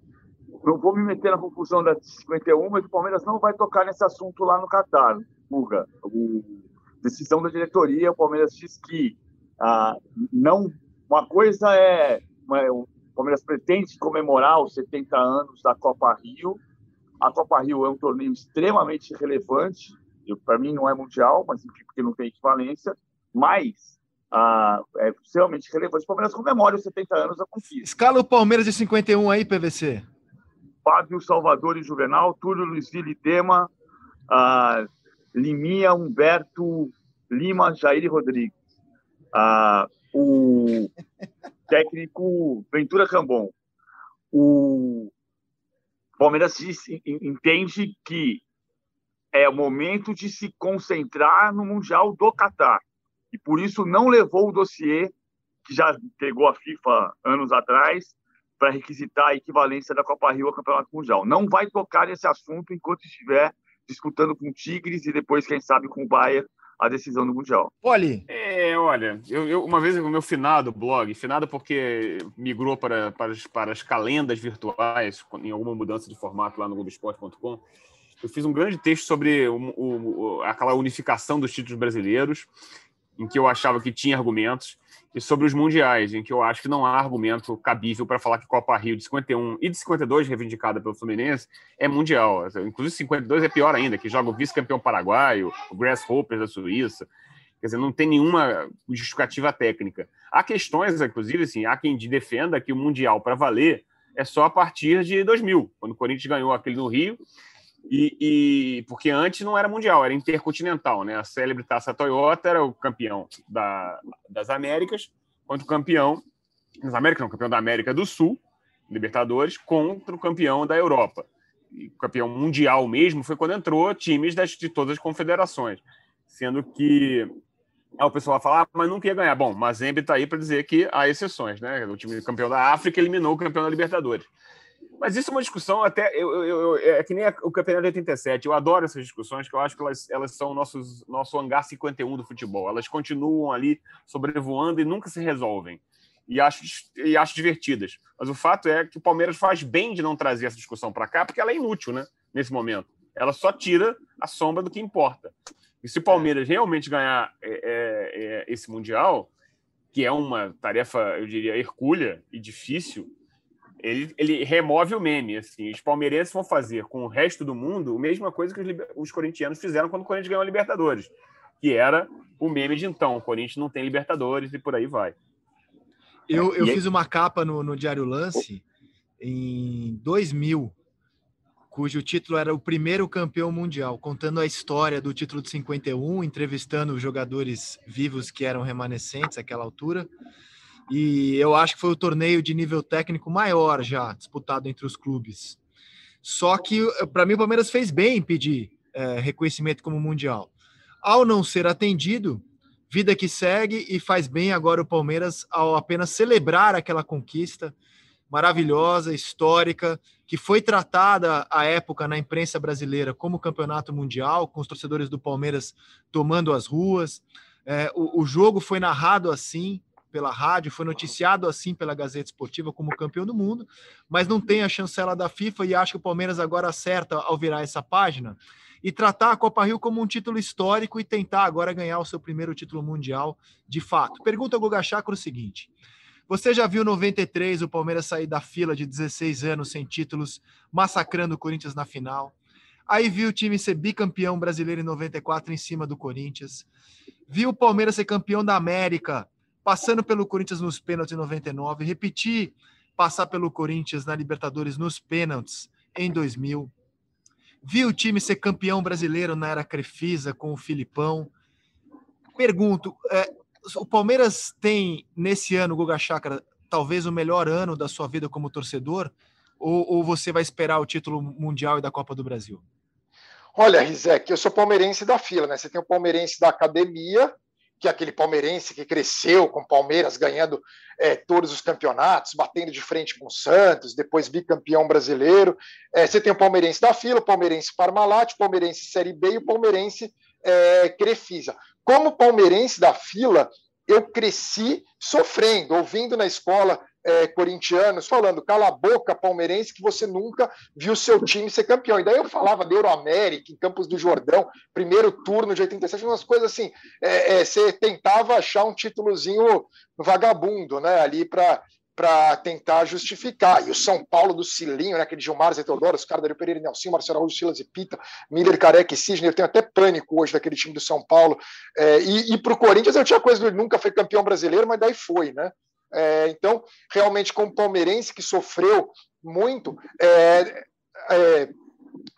Speaker 5: não vou me meter na confusão da 51, mas o Palmeiras não vai tocar nesse assunto lá no Catar, Guga. Decisão da diretoria, o Palmeiras diz que ah, não. Uma coisa é. Uma, o Palmeiras pretende comemorar os 70 anos da Copa Rio. A Copa Rio é um torneio extremamente relevante. Para mim, não é mundial, mas enfim, porque não tem equivalência. Mas ah, é extremamente relevante. O Palmeiras comemora os 70 anos da conquista.
Speaker 4: Escala o Palmeiras de 51 aí, PVC.
Speaker 5: Fábio Salvador e Juvenal, Túlio Luiz Vili Tema, ah, Liminha, Humberto, Lima, Jair Rodrigues. Ah, o técnico Ventura Cambon. O Palmeiras entende que é o momento de se concentrar no Mundial do Catar. E por isso não levou o dossiê que já pegou a FIFA anos atrás para requisitar a equivalência da Copa Rio ao Campeonato Mundial. Não vai tocar nesse assunto enquanto estiver disputando com o Tigres e depois, quem sabe, com o Bayern a decisão do Mundial.
Speaker 4: Olhe.
Speaker 6: É, olha, eu, eu, uma vez o meu finado blog, finado porque migrou para, para, as, para as calendas virtuais, em alguma mudança de formato lá no Globoesporte.com, eu fiz um grande texto sobre o, o, aquela unificação dos títulos brasileiros, em que eu achava que tinha argumentos, e sobre os mundiais, em que eu acho que não há argumento cabível para falar que Copa Rio de 51 e de 52, reivindicada pelo Fluminense, é mundial. Inclusive, 52 é pior ainda, que joga o vice-campeão paraguaio, o Grasshoppers da Suíça. Quer dizer, não tem nenhuma justificativa técnica. Há questões, inclusive, assim, há quem defenda que o Mundial, para valer, é só a partir de 2000, quando o Corinthians ganhou aquele no Rio, e, e, porque antes não era mundial, era intercontinental, né? A célebre taça Toyota era o campeão da, das Américas, contra o campeão das Américas, não, campeão da América do Sul, Libertadores, contra o campeão da Europa. E o campeão mundial mesmo foi quando entrou times das, de todas as confederações, sendo que o pessoal vai falar, ah, mas nunca ia ganhar. Bom, Mazembe está aí para dizer que há exceções, né? O time campeão da África eliminou o campeão da Libertadores. Mas isso é uma discussão até. Eu, eu, eu, é que nem o Campeonato de 87. Eu adoro essas discussões, que eu acho que elas, elas são nossos, nosso hangar 51 do futebol. Elas continuam ali sobrevoando e nunca se resolvem. E acho, e acho divertidas. Mas o fato é que o Palmeiras faz bem de não trazer essa discussão para cá, porque ela é inútil, né? Nesse momento. Ela só tira a sombra do que importa. E se o Palmeiras realmente ganhar é, é, é esse Mundial, que é uma tarefa, eu diria, hercúlea e difícil, ele, ele remove o meme. Assim. Os palmeirenses vão fazer com o resto do mundo a mesma coisa que os, os corintianos fizeram quando o Corinthians ganhou a Libertadores, que era o meme de então: o Corinthians não tem Libertadores e por aí vai.
Speaker 4: Eu, eu fiz uma capa no, no Diário Lance em 2000, cujo título era o primeiro campeão mundial, contando a história do título de 51, entrevistando os jogadores vivos que eram remanescentes àquela altura. E eu acho que foi o torneio de nível técnico maior já disputado entre os clubes. Só que, para mim, o Palmeiras fez bem em pedir é, reconhecimento como mundial. Ao não ser atendido, vida que segue e faz bem agora o Palmeiras ao apenas celebrar aquela conquista maravilhosa, histórica, que foi tratada à época na imprensa brasileira como campeonato mundial, com os torcedores do Palmeiras tomando as ruas. É, o, o jogo foi narrado assim, pela rádio, foi noticiado assim pela Gazeta Esportiva como campeão do mundo, mas não tem a chancela da FIFA e acho que o Palmeiras agora acerta ao virar essa página e tratar a Copa Rio como um título histórico e tentar agora ganhar o seu primeiro título mundial de fato. Pergunta ao Guga Chakra o seguinte: você já viu 93 o Palmeiras sair da fila de 16 anos sem títulos, massacrando o Corinthians na final? Aí viu o time ser bicampeão brasileiro em 94 em cima do Corinthians. Viu o Palmeiras ser campeão da América passando pelo Corinthians nos pênaltis em 99, repetir passar pelo Corinthians na Libertadores nos pênaltis em 2000. Vi o time ser campeão brasileiro na era Crefisa com o Filipão. Pergunto, é, o Palmeiras tem nesse ano, Guga Chakra, talvez o melhor ano da sua vida como torcedor? Ou, ou você vai esperar o título mundial e da Copa do Brasil?
Speaker 7: Olha, Rizek, eu sou palmeirense da fila, né? Você tem o palmeirense da academia, que é aquele palmeirense que cresceu com o Palmeiras ganhando é, todos os campeonatos, batendo de frente com o Santos, depois bicampeão brasileiro. É, você tem o palmeirense da fila, o palmeirense Parmalat, o palmeirense Série B e o palmeirense é, Crefisa. Como palmeirense da fila, eu cresci sofrendo, ouvindo na escola é, corintianos falando, cala a boca, palmeirense, que você nunca viu seu time ser campeão. E daí eu falava de Euroamérica, em Campos do Jordão, primeiro turno de 87, umas coisas assim, é, é, você tentava achar um títulozinho vagabundo, né, ali para para tentar justificar. E o São Paulo do Cilinho, né, aquele Gilmar Zé Teodoro, os caras Dario Pereira Nelson, Marcelo Araújo, Silas e Pita, Miller, Careca e Cisne, eu tenho até pânico hoje daquele time do São Paulo. É, e e para o Corinthians eu tinha coisa do nunca foi campeão brasileiro, mas daí foi, né? É, então, realmente, como palmeirense que sofreu muito, é, é,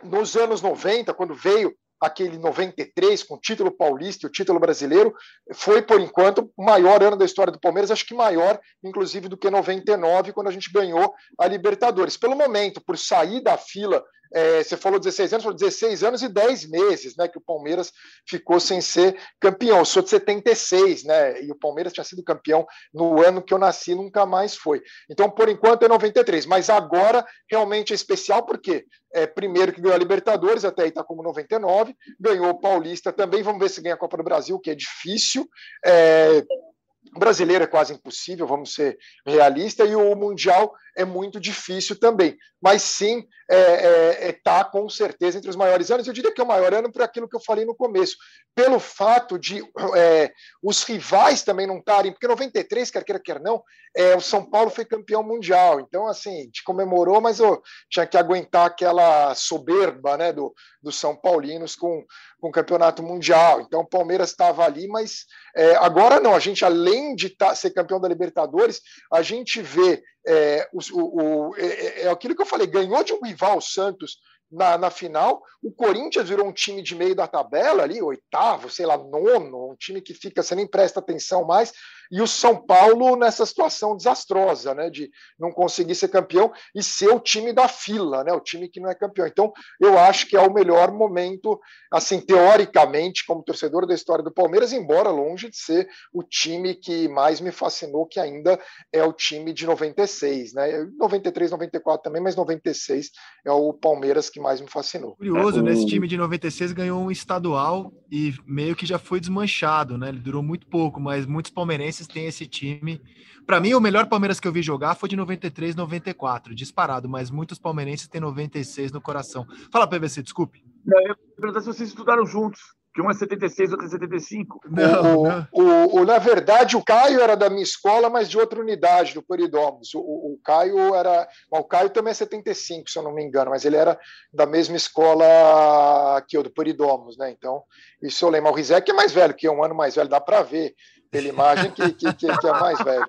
Speaker 7: nos anos 90, quando veio aquele 93 com o título paulista e o título brasileiro, foi por enquanto o maior ano da história do Palmeiras, acho que maior, inclusive, do que 99, quando a gente ganhou a Libertadores. Pelo momento, por sair da fila é, você falou 16 anos, falou 16 anos e 10 meses, né? Que o Palmeiras ficou sem ser campeão. Eu sou de 76, né? E o Palmeiras tinha sido campeão no ano que eu nasci, nunca mais foi. Então, por enquanto, é 93. Mas agora realmente é especial, porque é, primeiro que ganhou a Libertadores, até aí está como 99, ganhou o Paulista também. Vamos ver se ganha a Copa do Brasil, que é difícil. É, brasileiro é quase impossível, vamos ser realistas, e o Mundial é muito difícil também. Mas sim, está é, é, é tá com certeza entre os maiores anos. Eu diria que é o maior ano por aquilo que eu falei no começo, pelo fato de é, os rivais também não estarem, porque 93, quer queira, quer não, é, o São Paulo foi campeão mundial. Então, assim, gente comemorou, mas eu tinha que aguentar aquela soberba né, do, dos São Paulinos com, com o campeonato mundial. Então, o Palmeiras estava ali, mas é, agora não. A gente, além de tá, ser campeão da Libertadores, a gente vê é, o, o, é, é, é, aquilo que eu falei, ganhou de um rival, Santos, na, na final. O Corinthians virou um time de meio da tabela ali, oitavo, sei lá, nono, um time que fica, você nem presta atenção mais. E o São Paulo nessa situação desastrosa, né, de não conseguir ser campeão e ser o time da fila, né, o time que não é campeão. Então, eu acho que é o melhor momento, assim, teoricamente, como torcedor da história do Palmeiras, embora longe de ser o time que mais me fascinou, que ainda é o time de 96, né, 93, 94 também, mas 96 é o Palmeiras que mais me fascinou.
Speaker 4: Curioso, né, esse time de 96 ganhou um estadual e meio que já foi desmanchado, né, ele durou muito pouco, mas muitos palmeirenses palmeirenses têm esse time. Para mim, o melhor Palmeiras que eu vi jogar foi de 93, 94, disparado, mas muitos palmeirenses têm 96 no coração. Fala, PVC, desculpe.
Speaker 5: Não, eu ia perguntar se vocês estudaram juntos que um é 76, outro é 75.
Speaker 7: Não, o, não. O, o, na verdade, o Caio era da minha escola, mas de outra unidade, do Peridomos. O, o, Caio era. o Caio também é 75, se eu não me engano, mas ele era da mesma escola que eu, do Peridomos, né? Então, isso eu lembro. O Rizek é mais velho que eu, um ano mais velho, dá para ver pela imagem que, que, que, que é mais velho.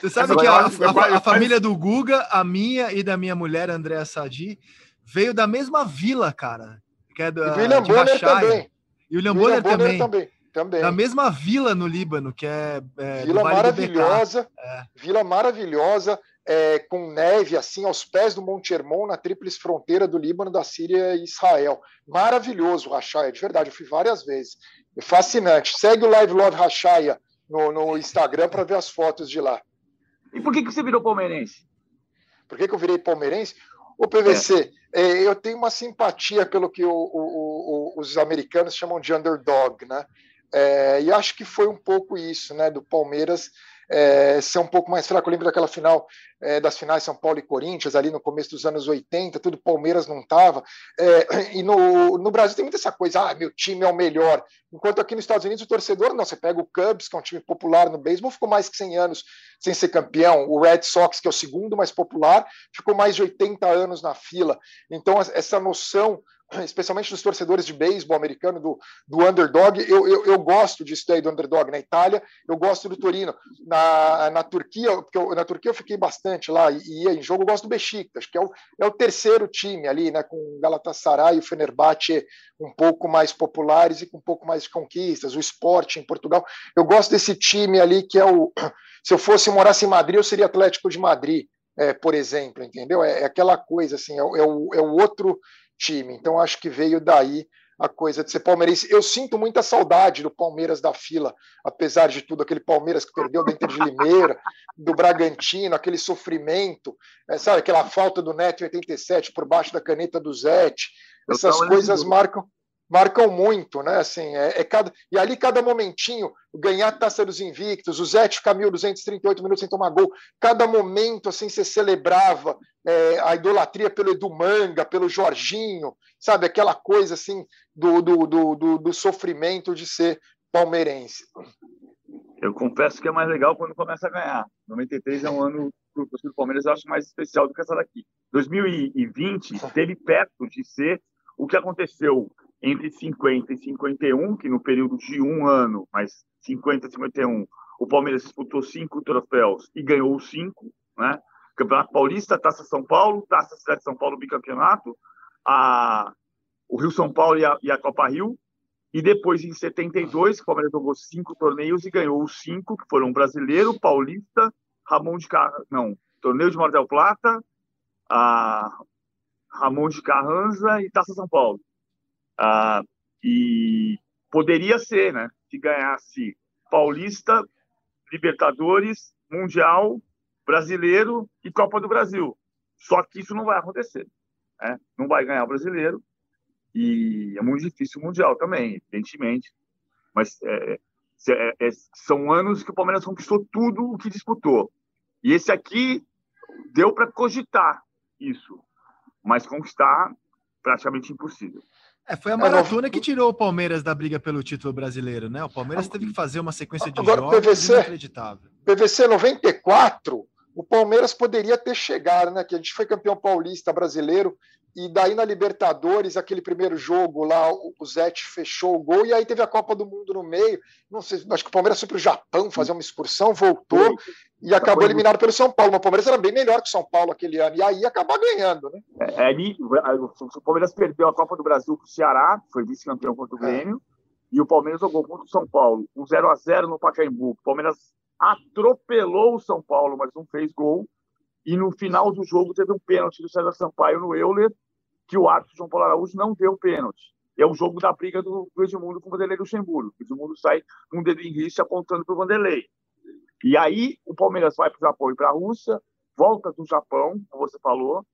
Speaker 4: Você sabe que a, a, a, família do Guga, a minha e da minha mulher, Andréa Sadi, veio da mesma vila, cara. Que é da,
Speaker 7: e William Bonner também.
Speaker 4: E o William, William Bonner, também. também. Também. Da mesma vila no Líbano, que é. é
Speaker 7: vila maravilhosa. É. Vila maravilhosa, é, com neve assim aos pés do Monte Hermon, na tríplice fronteira do Líbano, da Síria e Israel. Maravilhoso o Rachaia, de verdade, eu fui várias vezes. É fascinante. Segue o Live Love Rachaia no, no Instagram para ver as fotos de lá.
Speaker 5: E por que, que você virou palmeirense?
Speaker 7: Por que, que eu virei palmeirense? O PVC, é. É, eu tenho uma simpatia pelo que o, o, o, os americanos chamam de underdog, né? É, e acho que foi um pouco isso, né? Do Palmeiras é, ser um pouco mais fraco. Eu lembro daquela final é, das finais São Paulo e Corinthians, ali no começo dos anos 80, tudo Palmeiras não estava. É, e no, no Brasil tem muita essa coisa, ah, meu time é o melhor. Enquanto aqui nos Estados Unidos o torcedor, não, você pega o Cubs, que é um time popular no beisebol, ficou mais que 100 anos sem ser campeão. O Red Sox, que é o segundo mais popular, ficou mais de 80 anos na fila. Então, essa noção [clears throat] especialmente dos torcedores de beisebol americano, do, do underdog. Eu, eu, eu, gosto disso daí do underdog. Na Itália, eu gosto do Torino. Na, na Turquia, porque eu, na Turquia eu fiquei bastante lá e ia em jogo, eu gosto do Besiktas, que é o, é o terceiro time ali, né, com Galatasaray e o Fenerbahçe um pouco mais populares e com um pouco mais de conquistas, o esporte em Portugal. Eu gosto desse time ali que é o. [clears throat] Se eu fosse morasse em Madrid, eu seria Atlético de Madrid. É, por exemplo, entendeu? É, é aquela coisa assim, é, é, o, é o outro time. Então acho que veio daí a coisa de ser palmeirense. Eu sinto muita saudade do Palmeiras da fila, apesar de tudo, aquele Palmeiras que perdeu dentro de Limeira, do Bragantino, aquele sofrimento, é, sabe, aquela falta do Neto em 87 por baixo da caneta do Zete. Essas coisas marcam marcam muito, né? Assim, é, é, cada e ali cada momentinho, ganhar a taça dos invictos, o Zete ficar 1.238 minutos sem tomar gol, cada momento assim você celebrava é, a idolatria pelo Edu Manga, pelo Jorginho, sabe aquela coisa assim do, do, do, do, do sofrimento de ser palmeirense.
Speaker 5: Eu confesso que é mais legal quando começa a ganhar. 93 é um ano para o do Palmeiras, eu acho mais especial do que essa daqui. 2020 [laughs] teve perto de ser o que aconteceu entre 50 e 51, que no período de um ano, mas 50 e 51, o Palmeiras disputou cinco troféus e ganhou cinco, né? Campeonato Paulista, Taça São Paulo, Taça Cidade de São Paulo, bicampeonato, a, o Rio São Paulo e a, e a Copa Rio, e depois, em 72, o Palmeiras jogou cinco torneios e ganhou os cinco, que foram Brasileiro, Paulista, Ramon de Car... não, Torneio de Mar del Plata, a Ramon de Carranza e Taça São Paulo. Ah, e poderia ser, né? Que ganhasse Paulista, Libertadores, Mundial, Brasileiro e Copa do Brasil. Só que isso não vai acontecer. Né? Não vai ganhar o brasileiro. E é muito difícil o Mundial também, evidentemente. Mas é, é, é, são anos que o Palmeiras conquistou tudo o que disputou. E esse aqui deu para cogitar isso, mas conquistar praticamente impossível.
Speaker 4: É, foi a maratona que tirou o Palmeiras da briga pelo título brasileiro, né? O Palmeiras teve que fazer uma sequência de Agora, jogos PVC,
Speaker 7: inacreditável. PVC 94, o Palmeiras poderia ter chegado, né? Que a gente foi campeão paulista brasileiro e daí na Libertadores, aquele primeiro jogo lá, o Zete fechou o gol, e aí teve a Copa do Mundo no meio. Não sei, acho que o Palmeiras foi para o Japão fazer uma excursão, voltou e acabou eliminado pelo São Paulo. Mas o Palmeiras era bem melhor que o São Paulo aquele ano, e aí acabar ganhando, né?
Speaker 5: É, é ali, o Palmeiras perdeu a Copa do Brasil para o Ceará, foi vice-campeão contra o é. Grêmio, é. e o Palmeiras jogou contra o São Paulo, um 0 a 0 no Pacaembu. O Palmeiras atropelou o São Paulo, mas não fez gol. E no final do jogo teve um pênalti do César Sampaio no Euler, que o árbitro João Paulo Araújo não deu pênalti. É o jogo da briga do, do Edmundo com o Vanderlei Luxemburgo. O Edmundo sai com um dedo em risco apontando para o Vanderlei. E aí o Palmeiras vai para o Japão e para a Rússia, volta do Japão, como você falou.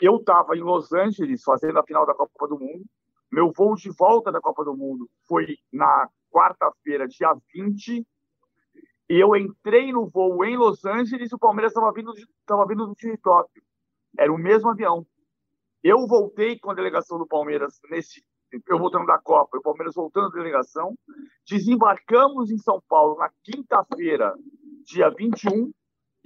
Speaker 5: Eu estava em Los Angeles fazendo a final da Copa do Mundo. Meu voo de volta da Copa do Mundo foi na quarta-feira, dia 20. E eu entrei no voo em Los Angeles e o Palmeiras estava vindo, tava vindo do Tóquio. Era o mesmo avião. Eu voltei com a delegação do Palmeiras nesse. Eu voltando da Copa, o Palmeiras voltando da delegação. Desembarcamos em São Paulo na quinta-feira, dia 21,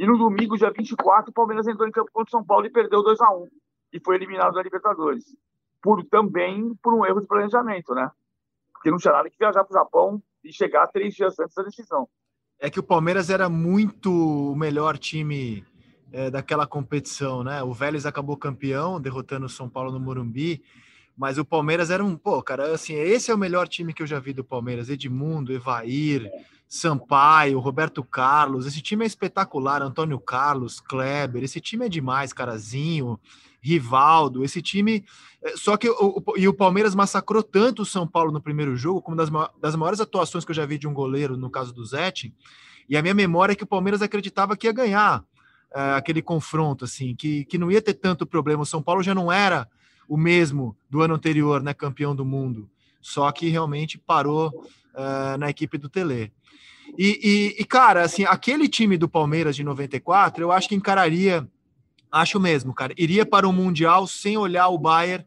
Speaker 5: e no domingo, dia 24, o Palmeiras entrou em campo contra o São Paulo e perdeu 2 a 1 e foi eliminado da Libertadores. Por, também por um erro de planejamento, né? Porque não tinha nada que viajar para o Japão e chegar três dias antes da decisão.
Speaker 4: É que o Palmeiras era muito o melhor time é, daquela competição, né? O Vélez acabou campeão, derrotando o São Paulo no Morumbi, mas o Palmeiras era um, pô, cara, assim, esse é o melhor time que eu já vi do Palmeiras, Edmundo, Evair, Sampaio, Roberto Carlos, esse time é espetacular, Antônio Carlos, Kleber, esse time é demais, carazinho, Rivaldo, esse time, é, só que o, e o Palmeiras massacrou tanto o São Paulo no primeiro jogo, como das, das maiores atuações que eu já vi de um goleiro, no caso do Zete, e a minha memória é que o Palmeiras acreditava que ia ganhar, uh, aquele confronto, assim, que, que não ia ter tanto problema. O São Paulo já não era o mesmo do ano anterior, né, campeão do mundo, só que realmente parou uh, na equipe do Tele. E, e, e, cara, assim, aquele time do Palmeiras de 94, eu acho que encararia, acho mesmo, cara, iria para o Mundial sem olhar o Bayern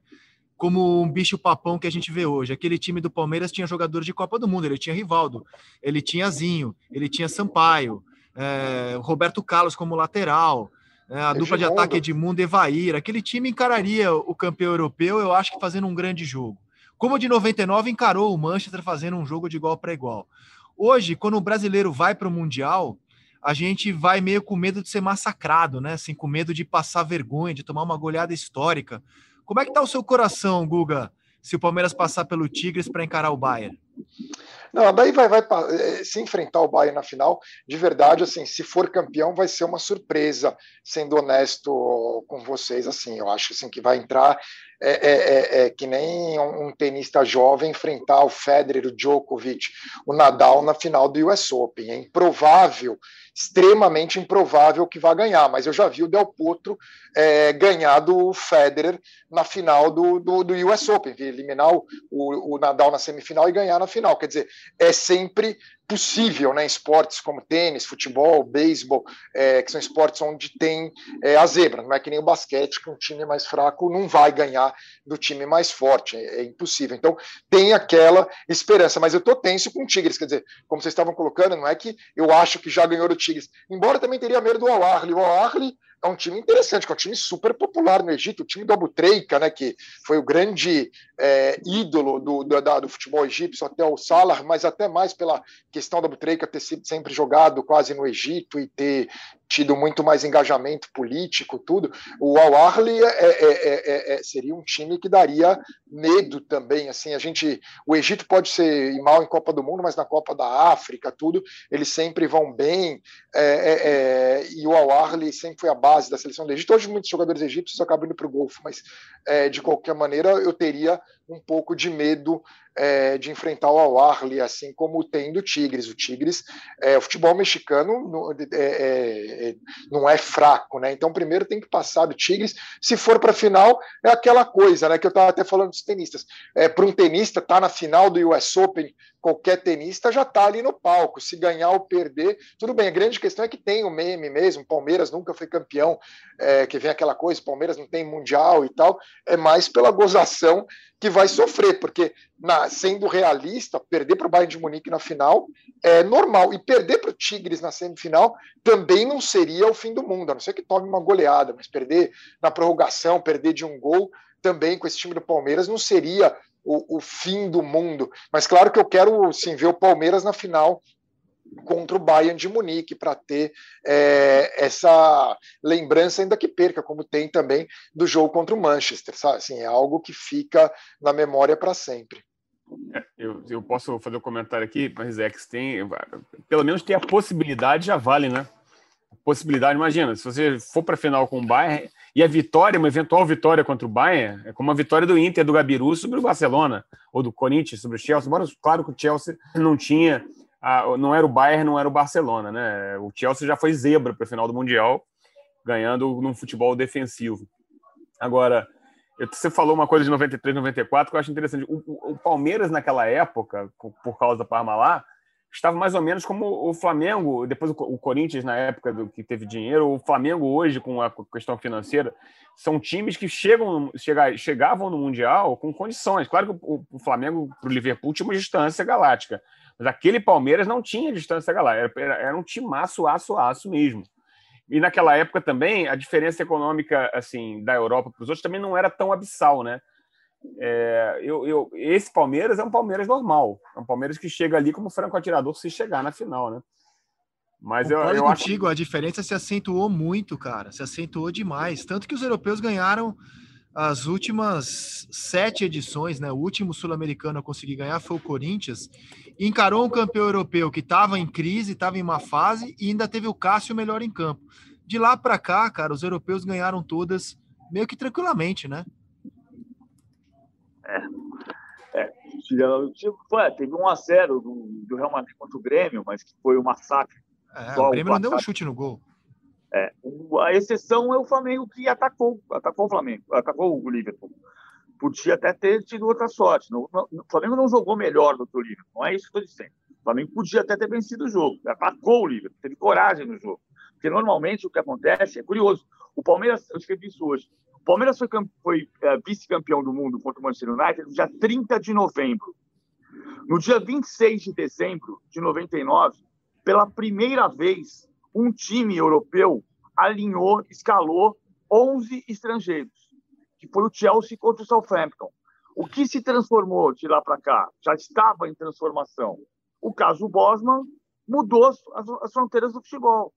Speaker 4: como um bicho papão que a gente vê hoje. Aquele time do Palmeiras tinha jogadores de Copa do Mundo, ele tinha Rivaldo, ele tinha Zinho, ele tinha Sampaio, é, Roberto Carlos como lateral, é, a dupla de ataque Edmundo e Evair. Aquele time encararia o campeão europeu, eu acho que fazendo um grande jogo. Como de 99 encarou o Manchester fazendo um jogo de igual para igual. Hoje, quando o brasileiro vai para o Mundial, a gente vai meio com medo de ser massacrado, né? Assim, com medo de passar vergonha, de tomar uma goleada histórica. Como é que tá o seu coração, Guga, se o Palmeiras passar pelo Tigres para encarar o Bayern?
Speaker 7: Não, daí vai, vai eh, se enfrentar o Bayern na final, de verdade, assim, se for campeão, vai ser uma surpresa, sendo honesto com vocês, assim, eu acho assim, que vai entrar é, é, é, é que nem um, um, tenista jovem enfrentar o Federer, o Djokovic, o Nadal na final do US Open. É improvável extremamente improvável que vá ganhar, mas eu já vi o Del Potro é, ganhar do Federer na final do, do, do US Open, eliminar o, o, o, Nadal na semifinal e ganhar na final. Quer dizer, é sempre possível né, esportes como tênis, futebol, beisebol, é, que são esportes onde tem é, a zebra. Não é que nem o basquete, que um time mais fraco não vai ganhar do time mais forte. É, é impossível. Então, tem aquela esperança. Mas eu estou tenso com o Tigres. Quer dizer, como vocês estavam colocando, não é que eu acho que já ganhou do Tigres. Embora também teria medo do Al-Ahly. O Al-Ahly é um time interessante, que é um time super popular no Egito, o time do Abu Treika, né, que foi o grande é, ídolo do, do, do, futebol egípcio até o Salah, mas até mais pela questão do Abu Treika ter sido sempre jogado quase no Egito e ter tido muito mais engajamento político, tudo. O Al Ahly é, é, é, seria um time que daria medo também. Assim, a gente, o Egito pode ser mal em Copa do Mundo, mas na Copa da África, tudo, eles sempre vão bem. e o Al Ahly sempre foi a base da seleção do Egito. Hoje muitos jogadores egípcios acabam indo para o Golfo, mas de qualquer maneira eu teria um pouco de medo é, de enfrentar o Al-Ahly, assim como tem do Tigres. O Tigres, é, o futebol mexicano é, não é fraco, né? Então, primeiro tem que passar do Tigres. Se for para a final, é aquela coisa, né? Que eu estava até falando dos tenistas. É, para um tenista estar tá na final do US Open, qualquer tenista já está ali no palco. Se ganhar ou perder, tudo bem. A grande questão é que tem o meme mesmo. Palmeiras nunca foi campeão, é, que vem aquela coisa, Palmeiras não tem mundial e tal. É mais pela gozação que vai sofrer, porque na, sendo realista, perder para o Bayern de Munique na final é normal. E perder para o Tigres na semifinal também não seria o fim do mundo, a não ser que tome uma goleada, mas perder na prorrogação, perder de um gol também com esse time do Palmeiras não seria o, o fim do mundo. Mas claro que eu quero sim ver o Palmeiras na final contra o Bayern de Munique para ter é, essa lembrança ainda que perca, como tem também do jogo contra o Manchester, sabe? Assim, é algo que fica na memória para sempre.
Speaker 6: É, eu, eu, posso fazer um comentário aqui, mas é que tem, pelo menos tem a possibilidade já vale, né? Possibilidade, imagina, se você for para a final com o Bayern e a vitória, uma eventual vitória contra o Bayern, é como a vitória do Inter do Gabiru sobre o Barcelona ou do Corinthians sobre o Chelsea. Embora, claro que o Chelsea não tinha a, não era o Bayern, não era o Barcelona, né? O Chelsea já foi zebra para a final do Mundial, ganhando num futebol defensivo. Agora, você falou uma coisa de 93, 94 que eu acho interessante. O, o, o Palmeiras, naquela época, por causa da Parmalat, estava mais ou menos como o Flamengo, depois o, Corinthians, na época do que teve dinheiro, o Flamengo hoje, com a questão financeira, são times que chegam, chega, chegavam no Mundial com condições. Claro que o, o Flamengo para o Liverpool tinha uma distância galáctica, mas aquele Palmeiras não tinha distância galáctica, era, era um timaço, aço, aço mesmo. E naquela época também, a diferença econômica assim da Europa para os outros também não era tão abissal, né? É, eu, eu, esse Palmeiras é um Palmeiras normal, é um Palmeiras que chega ali como franco atirador se chegar na final, né?
Speaker 4: Mas eu, eu contigo, acho... a diferença se acentuou muito, cara, se acentuou demais, tanto que os europeus ganharam as últimas sete edições, né? O último sul-americano a conseguir ganhar foi o Corinthians. Encarou um campeão europeu que estava em crise, estava em uma fase e ainda teve o Cássio melhor em campo. De lá para cá, cara, os europeus ganharam todas meio que tranquilamente, né?
Speaker 5: É. é. Foi, teve um a 0 do, do Real Madrid contra o Grêmio, mas que foi um massacre.
Speaker 4: É, o Grêmio não deu um chute no gol.
Speaker 5: É, a exceção é o Flamengo que atacou, atacou o Flamengo, atacou o Liverpool. Podia até ter tido outra sorte. o Flamengo não jogou melhor do que o Liverpool, não é isso que eu estou dizendo. O Flamengo podia até ter vencido o jogo, atacou o Liverpool, teve coragem no jogo. Porque normalmente o que acontece é curioso. O Palmeiras, eu escrevi isso hoje, o Palmeiras foi, foi é, vice-campeão do mundo contra o Manchester United no dia 30 de novembro. No dia 26 de dezembro de 99, pela primeira vez, um time europeu alinhou, escalou 11 estrangeiros, que foi o Chelsea contra o Southampton. O que se transformou de lá para cá? Já estava em transformação. O caso Bosman mudou as, as, as fronteiras do futebol.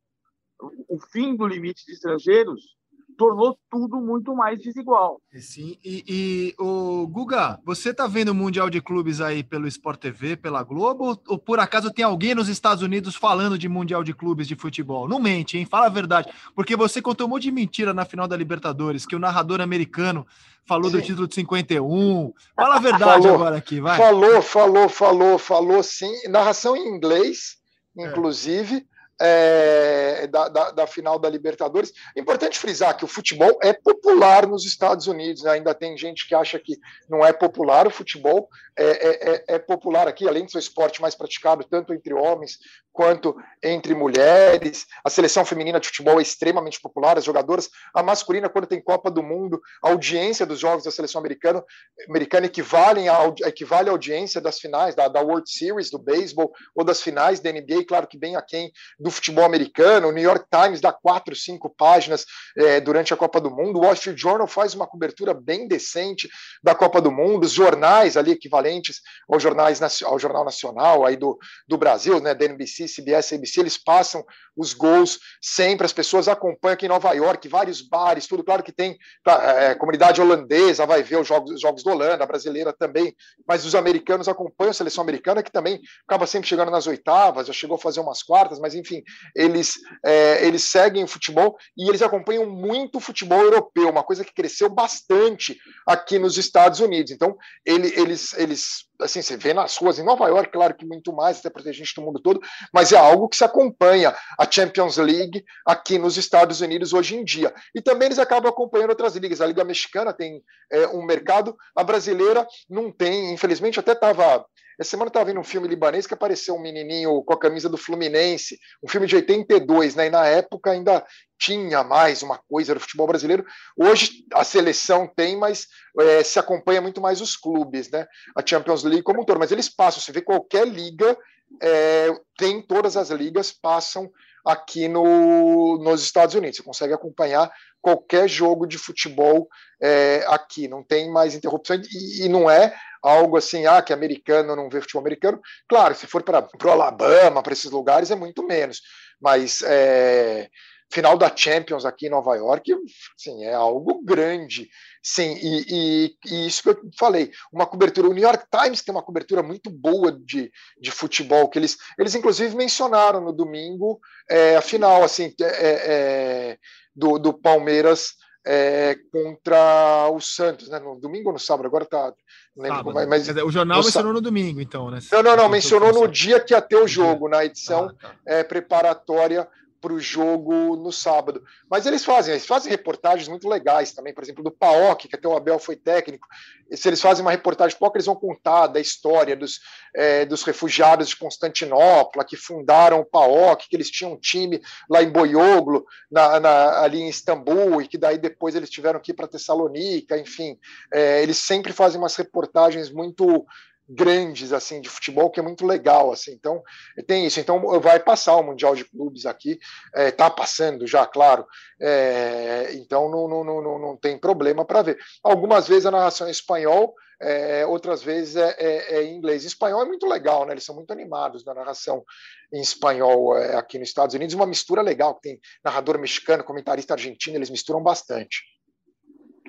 Speaker 5: O, o fim do limite de estrangeiros tornou tudo muito mais desigual.
Speaker 4: Sim, e, e o Guga, você tá vendo o Mundial de Clubes aí pelo Sport TV, pela Globo, ou, por acaso tem alguém nos Estados Unidos falando de Mundial de Clubes de futebol? Não mente, hein? Fala a verdade, porque você contou um monte de mentira na final da Libertadores, que o narrador americano falou sim. do título de 51. Fala a verdade falou, agora aqui, vai.
Speaker 7: Falou, falou, falou, falou sim. Narração em inglês, é. inclusive. É é, da, da, da, final da Libertadores. Importante frisar que o futebol é popular nos Estados Unidos, né? ainda tem gente que acha que não é popular o futebol, é, é, é, é popular aqui, além de ser o esporte mais praticado tanto entre homens quanto entre mulheres. A seleção feminina de futebol é extremamente popular, as jogadoras. A masculina, quando tem Copa do Mundo, a audiência dos jogos da seleção americana, americana equivale, a, equivale à audiência das finais da, da World Series do beisebol ou das finais da NBA, claro que bem aquém do futebol americano. O New York Times dá quatro, cinco páginas é, durante a Copa do Mundo. O Wall Street Journal faz uma cobertura bem decente da Copa do Mundo. Os jornais ali equivalentes aos jornais, ao Jornal Nacional aí do, do Brasil, né, da NBC, CBS, ABC, eles passam os gols sempre, as pessoas acompanham aqui em Nova York, vários bares, tudo claro que tem é, comunidade holandesa, vai ver os jogos, os jogos da Holanda, a brasileira também, mas os americanos acompanham a seleção americana, que também acaba sempre chegando nas oitavas, já chegou a fazer umas quartas, mas enfim, eles, é, eles seguem o futebol e eles acompanham muito o futebol europeu, uma coisa que cresceu bastante aqui nos Estados Unidos. Então, ele, eles, eles assim, você vê nas ruas em Nova York, claro que muito mais, até porque a gente do mundo todo, mas é algo que se acompanha a Champions League aqui nos Estados Unidos hoje em dia. E também eles acabam acompanhando outras ligas. A Liga Mexicana tem é, um mercado, a brasileira não tem, infelizmente, até estava essa semana eu estava vendo um filme libanês que apareceu um menininho com a camisa do Fluminense, um filme de 82, né? E na época ainda tinha mais uma coisa do futebol brasileiro. Hoje a seleção tem, mas é, se acompanha muito mais os clubes, né? A Champions League como um todo. Mas eles passam, você vê qualquer liga, é, tem todas as ligas, passam aqui no, nos Estados Unidos. Você consegue acompanhar qualquer jogo de futebol é, aqui, não tem mais interrupções, e, e, não é algo assim, ah, que americano não vê futebol americano. Claro, se for para o Alabama, para esses lugares, é muito menos, mas é, final da Champions aqui em Nova York, sim, é algo grande. Sim, e, e, e, isso que eu falei, uma cobertura. O New York Times tem uma cobertura muito boa de, de futebol, que eles, eles inclusive mencionaram no domingo é, a final assim, é, é, do, do Palmeiras é, contra o Santos, né? No domingo ou no sábado, agora tá.
Speaker 4: Não lembro como é, mas, o jornal mencionou no domingo, então, né?
Speaker 7: Não, não, não, mencionou no dia que ia ter o jogo, na edição ah, tá. é, preparatória para o jogo no sábado. Mas eles fazem, eles fazem reportagens muito legais também, por exemplo, do PAOC, que até o Abel foi técnico. Se eles fazem uma reportagem PAOC, eles vão contar da história dos, é, dos refugiados de Constantinopla, que fundaram o PAOC, que eles tinham um time lá em Boioglo, na, na, ali em Istambul, e que daí depois eles tiveram que ir para Tessalonica, enfim. É, eles sempre fazem umas reportagens muito grandes assim de futebol que é muito legal assim. Então tem isso. Então vai passar o mundial de clubes aqui. Está é, tá passando já claro. É, então não, não, não, não tem problema para ver. Algumas vezes a narração é espanhol é, outras vezes é, é, é, em inglês. Espanhol é muito legal né? Eles são muito animados na narração em espanhol é, aqui nos Estados Unidos. Uma mistura legal tem narrador mexicano comentarista argentino eles misturam bastante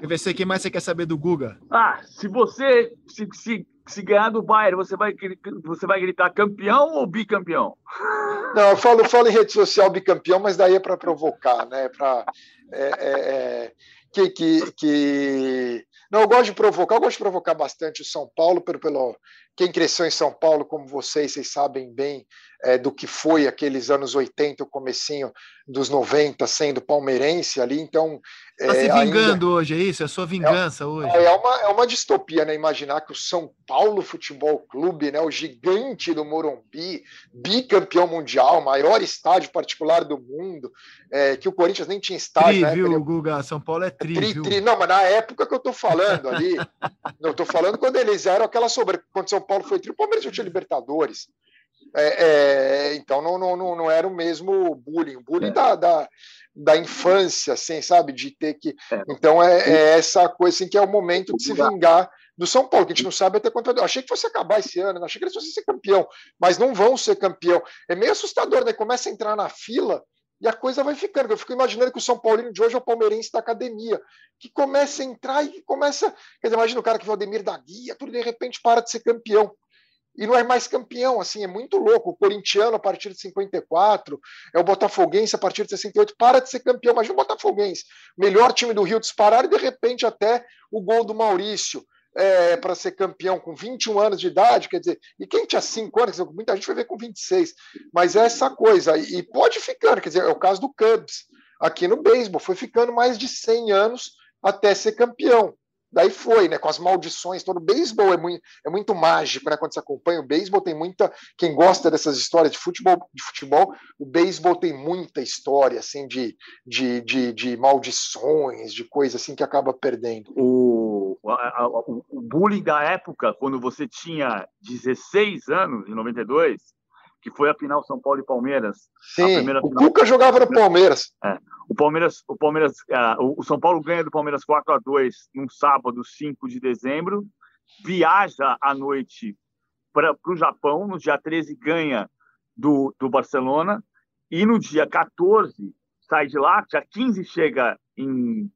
Speaker 4: PVC, quem mais você quer saber do Guga?
Speaker 5: Ah, se você se, se, se ganhar do Bayern, você vai, você vai gritar campeão ou bicampeão?
Speaker 7: Não, eu falo, falo em rede social bicampeão, mas daí é para provocar, né? Pra, é, é, é, que, que, que... Não, eu gosto de provocar, eu gosto de provocar bastante o São Paulo, pelo, pelo, quem cresceu em São Paulo, como vocês, vocês sabem bem é, do que foi aqueles anos 80, o comecinho dos 90, sendo palmeirense ali, então...
Speaker 4: Está é, se vingando ainda... hoje, é isso? É a sua vingança
Speaker 7: é,
Speaker 4: hoje?
Speaker 7: É uma, é uma distopia, né? Imaginar que o São Paulo Futebol Clube, né, o gigante do Morumbi, bicampeão mundial, maior estádio particular do mundo, é, que o Corinthians nem tinha estádio,
Speaker 4: tri, né? Viu, Guga? São Paulo é tri, tri, tri,
Speaker 7: Não, mas na época que eu tô falando ali, [laughs] eu tô falando quando eles eram aquela sobre... Quando São Paulo foi tri, o Palmeiras já tinha Libertadores. É, é, então não, não, não era o mesmo bullying, o bullying é. da, da, da, infância, assim, sabe? De ter que. É. Então é, é, essa coisa assim, que é o momento de se vingar do São Paulo, que a gente não sabe até quanto. Eu achei que fosse acabar esse ano, achei que eles fossem ser campeão, mas não vão ser campeão. É meio assustador, né? Começa a entrar na fila E a coisa vai ficando. Eu fico imaginando que o São Paulino de hoje é o palmeirense da academia, que começa a entrar e começa. Quer dizer, imagina o cara que viu o Ademir da Guia, tudo de repente para de ser campeão. E não é mais campeão, assim, é muito louco. O corintiano a partir de 54, é o botafoguense a partir de 68, para de ser campeão. Imagina o botafoguense, melhor time do Rio disparar e de repente até o gol do Maurício é, para ser campeão com 21 anos de idade, quer dizer, e quem tinha 5 anos, muita gente vai ver com 26, mas é essa coisa, e pode ficar, quer dizer, é o caso do Cubs, aqui no beisebol, foi ficando mais de 100 anos até ser campeão. Daí foi, né? Com as maldições, todo o beisebol é muito, é muito mágico, né? Quando você acompanha o beisebol, tem muita. Quem gosta dessas histórias de futebol, de futebol, o beisebol tem muita história, assim, de, de, de, de maldições, de coisa assim que acaba perdendo.
Speaker 5: O, a, a, o, o bullying da época, quando você tinha 16 anos, em 92, que foi a final São Paulo e Palmeiras.
Speaker 7: Sim, o Cuca jogava no Palmeiras.
Speaker 5: É. O Palmeiras, o Palmeiras, uh, o São Paulo ganha do Palmeiras 4 a 2 num sábado, 5 de dezembro, viaja à noite para o Japão, no dia 13 ganha do, do Barcelona, e no dia 14 sai de lá, dia 15 chega em,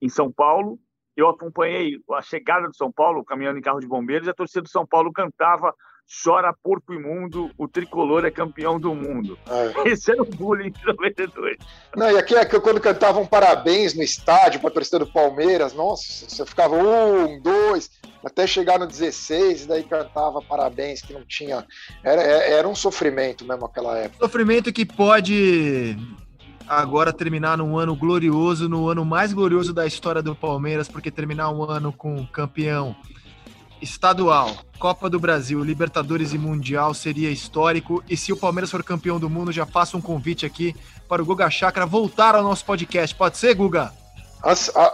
Speaker 5: em São Paulo. Eu acompanhei a chegada do São Paulo caminhando em carro de bombeiros, e a torcida do São Paulo cantava chora porco imundo, o tricolor é campeão do mundo. É. Esse era o bullying de 92.
Speaker 7: Não, e aqui é que quando cantavam parabéns no estádio para a torcida do Palmeiras, nossa, você ficava um, dois, até chegar no 16, e daí cantava parabéns, que não tinha. Era, é, era um sofrimento mesmo aquela época.
Speaker 4: Sofrimento que pode agora terminar num ano glorioso, no ano mais glorioso da história do Palmeiras, porque terminar um ano com campeão estadual, Copa do Brasil, Libertadores e Mundial seria histórico. E se o Palmeiras for campeão do mundo, já faço um convite aqui para o Guga Chakra voltar ao nosso podcast. Pode ser, Guga?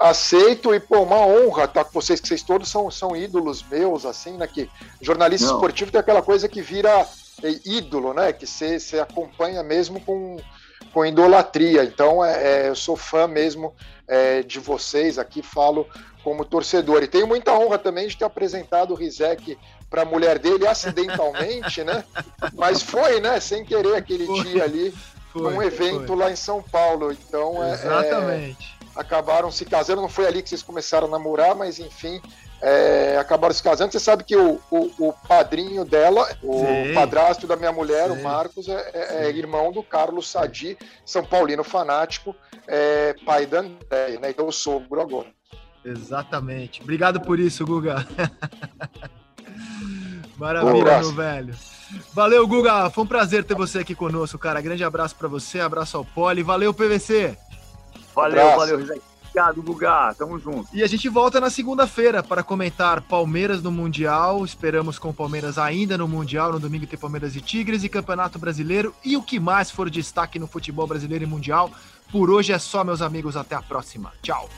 Speaker 7: Aceito e, pô, uma honra estar com vocês, que vocês todos são, são ídolos meus, assim, né? Que jornalista Não. esportivo tem aquela coisa que vira é, ídolo, né? Que você acompanha mesmo com, com idolatria. Então, é, é, eu sou fã mesmo é, de vocês aqui, falo como torcedor. E tenho muita honra também de ter apresentado o Rizek para a mulher dele acidentalmente, né? Mas foi, né? Sem querer aquele foi, dia ali, foi, num evento foi. lá em São Paulo. Então, é,
Speaker 4: Exatamente.
Speaker 7: É, acabaram se casando. Não foi ali que vocês começaram a namorar, mas enfim, é, acabaram se casando. Você sabe que o, o, o padrinho dela, o Sim. padrasto da minha mulher, Sim. o Marcos, é, é, é, irmão do Carlos Sadi, São Paulino fanático, é, pai da André, né? Então, eu sogro agora.
Speaker 4: Exatamente. Obrigado por isso, Guga. [laughs] Maravilha, meu velho. Valeu, Guga. Foi um prazer ter você aqui conosco, cara. Grande abraço para você, abraço ao Poli. Valeu, PVC.
Speaker 5: Valeu, abraço. valeu, Obrigado, Guga. Tamo junto.
Speaker 4: E a gente volta na segunda-feira para comentar Palmeiras no Mundial. Esperamos com Palmeiras ainda no Mundial. No domingo tem Palmeiras e Tigres e Campeonato Brasileiro. E o que mais for destaque no futebol brasileiro e mundial. Por hoje é só, meus amigos. Até a próxima. Tchau.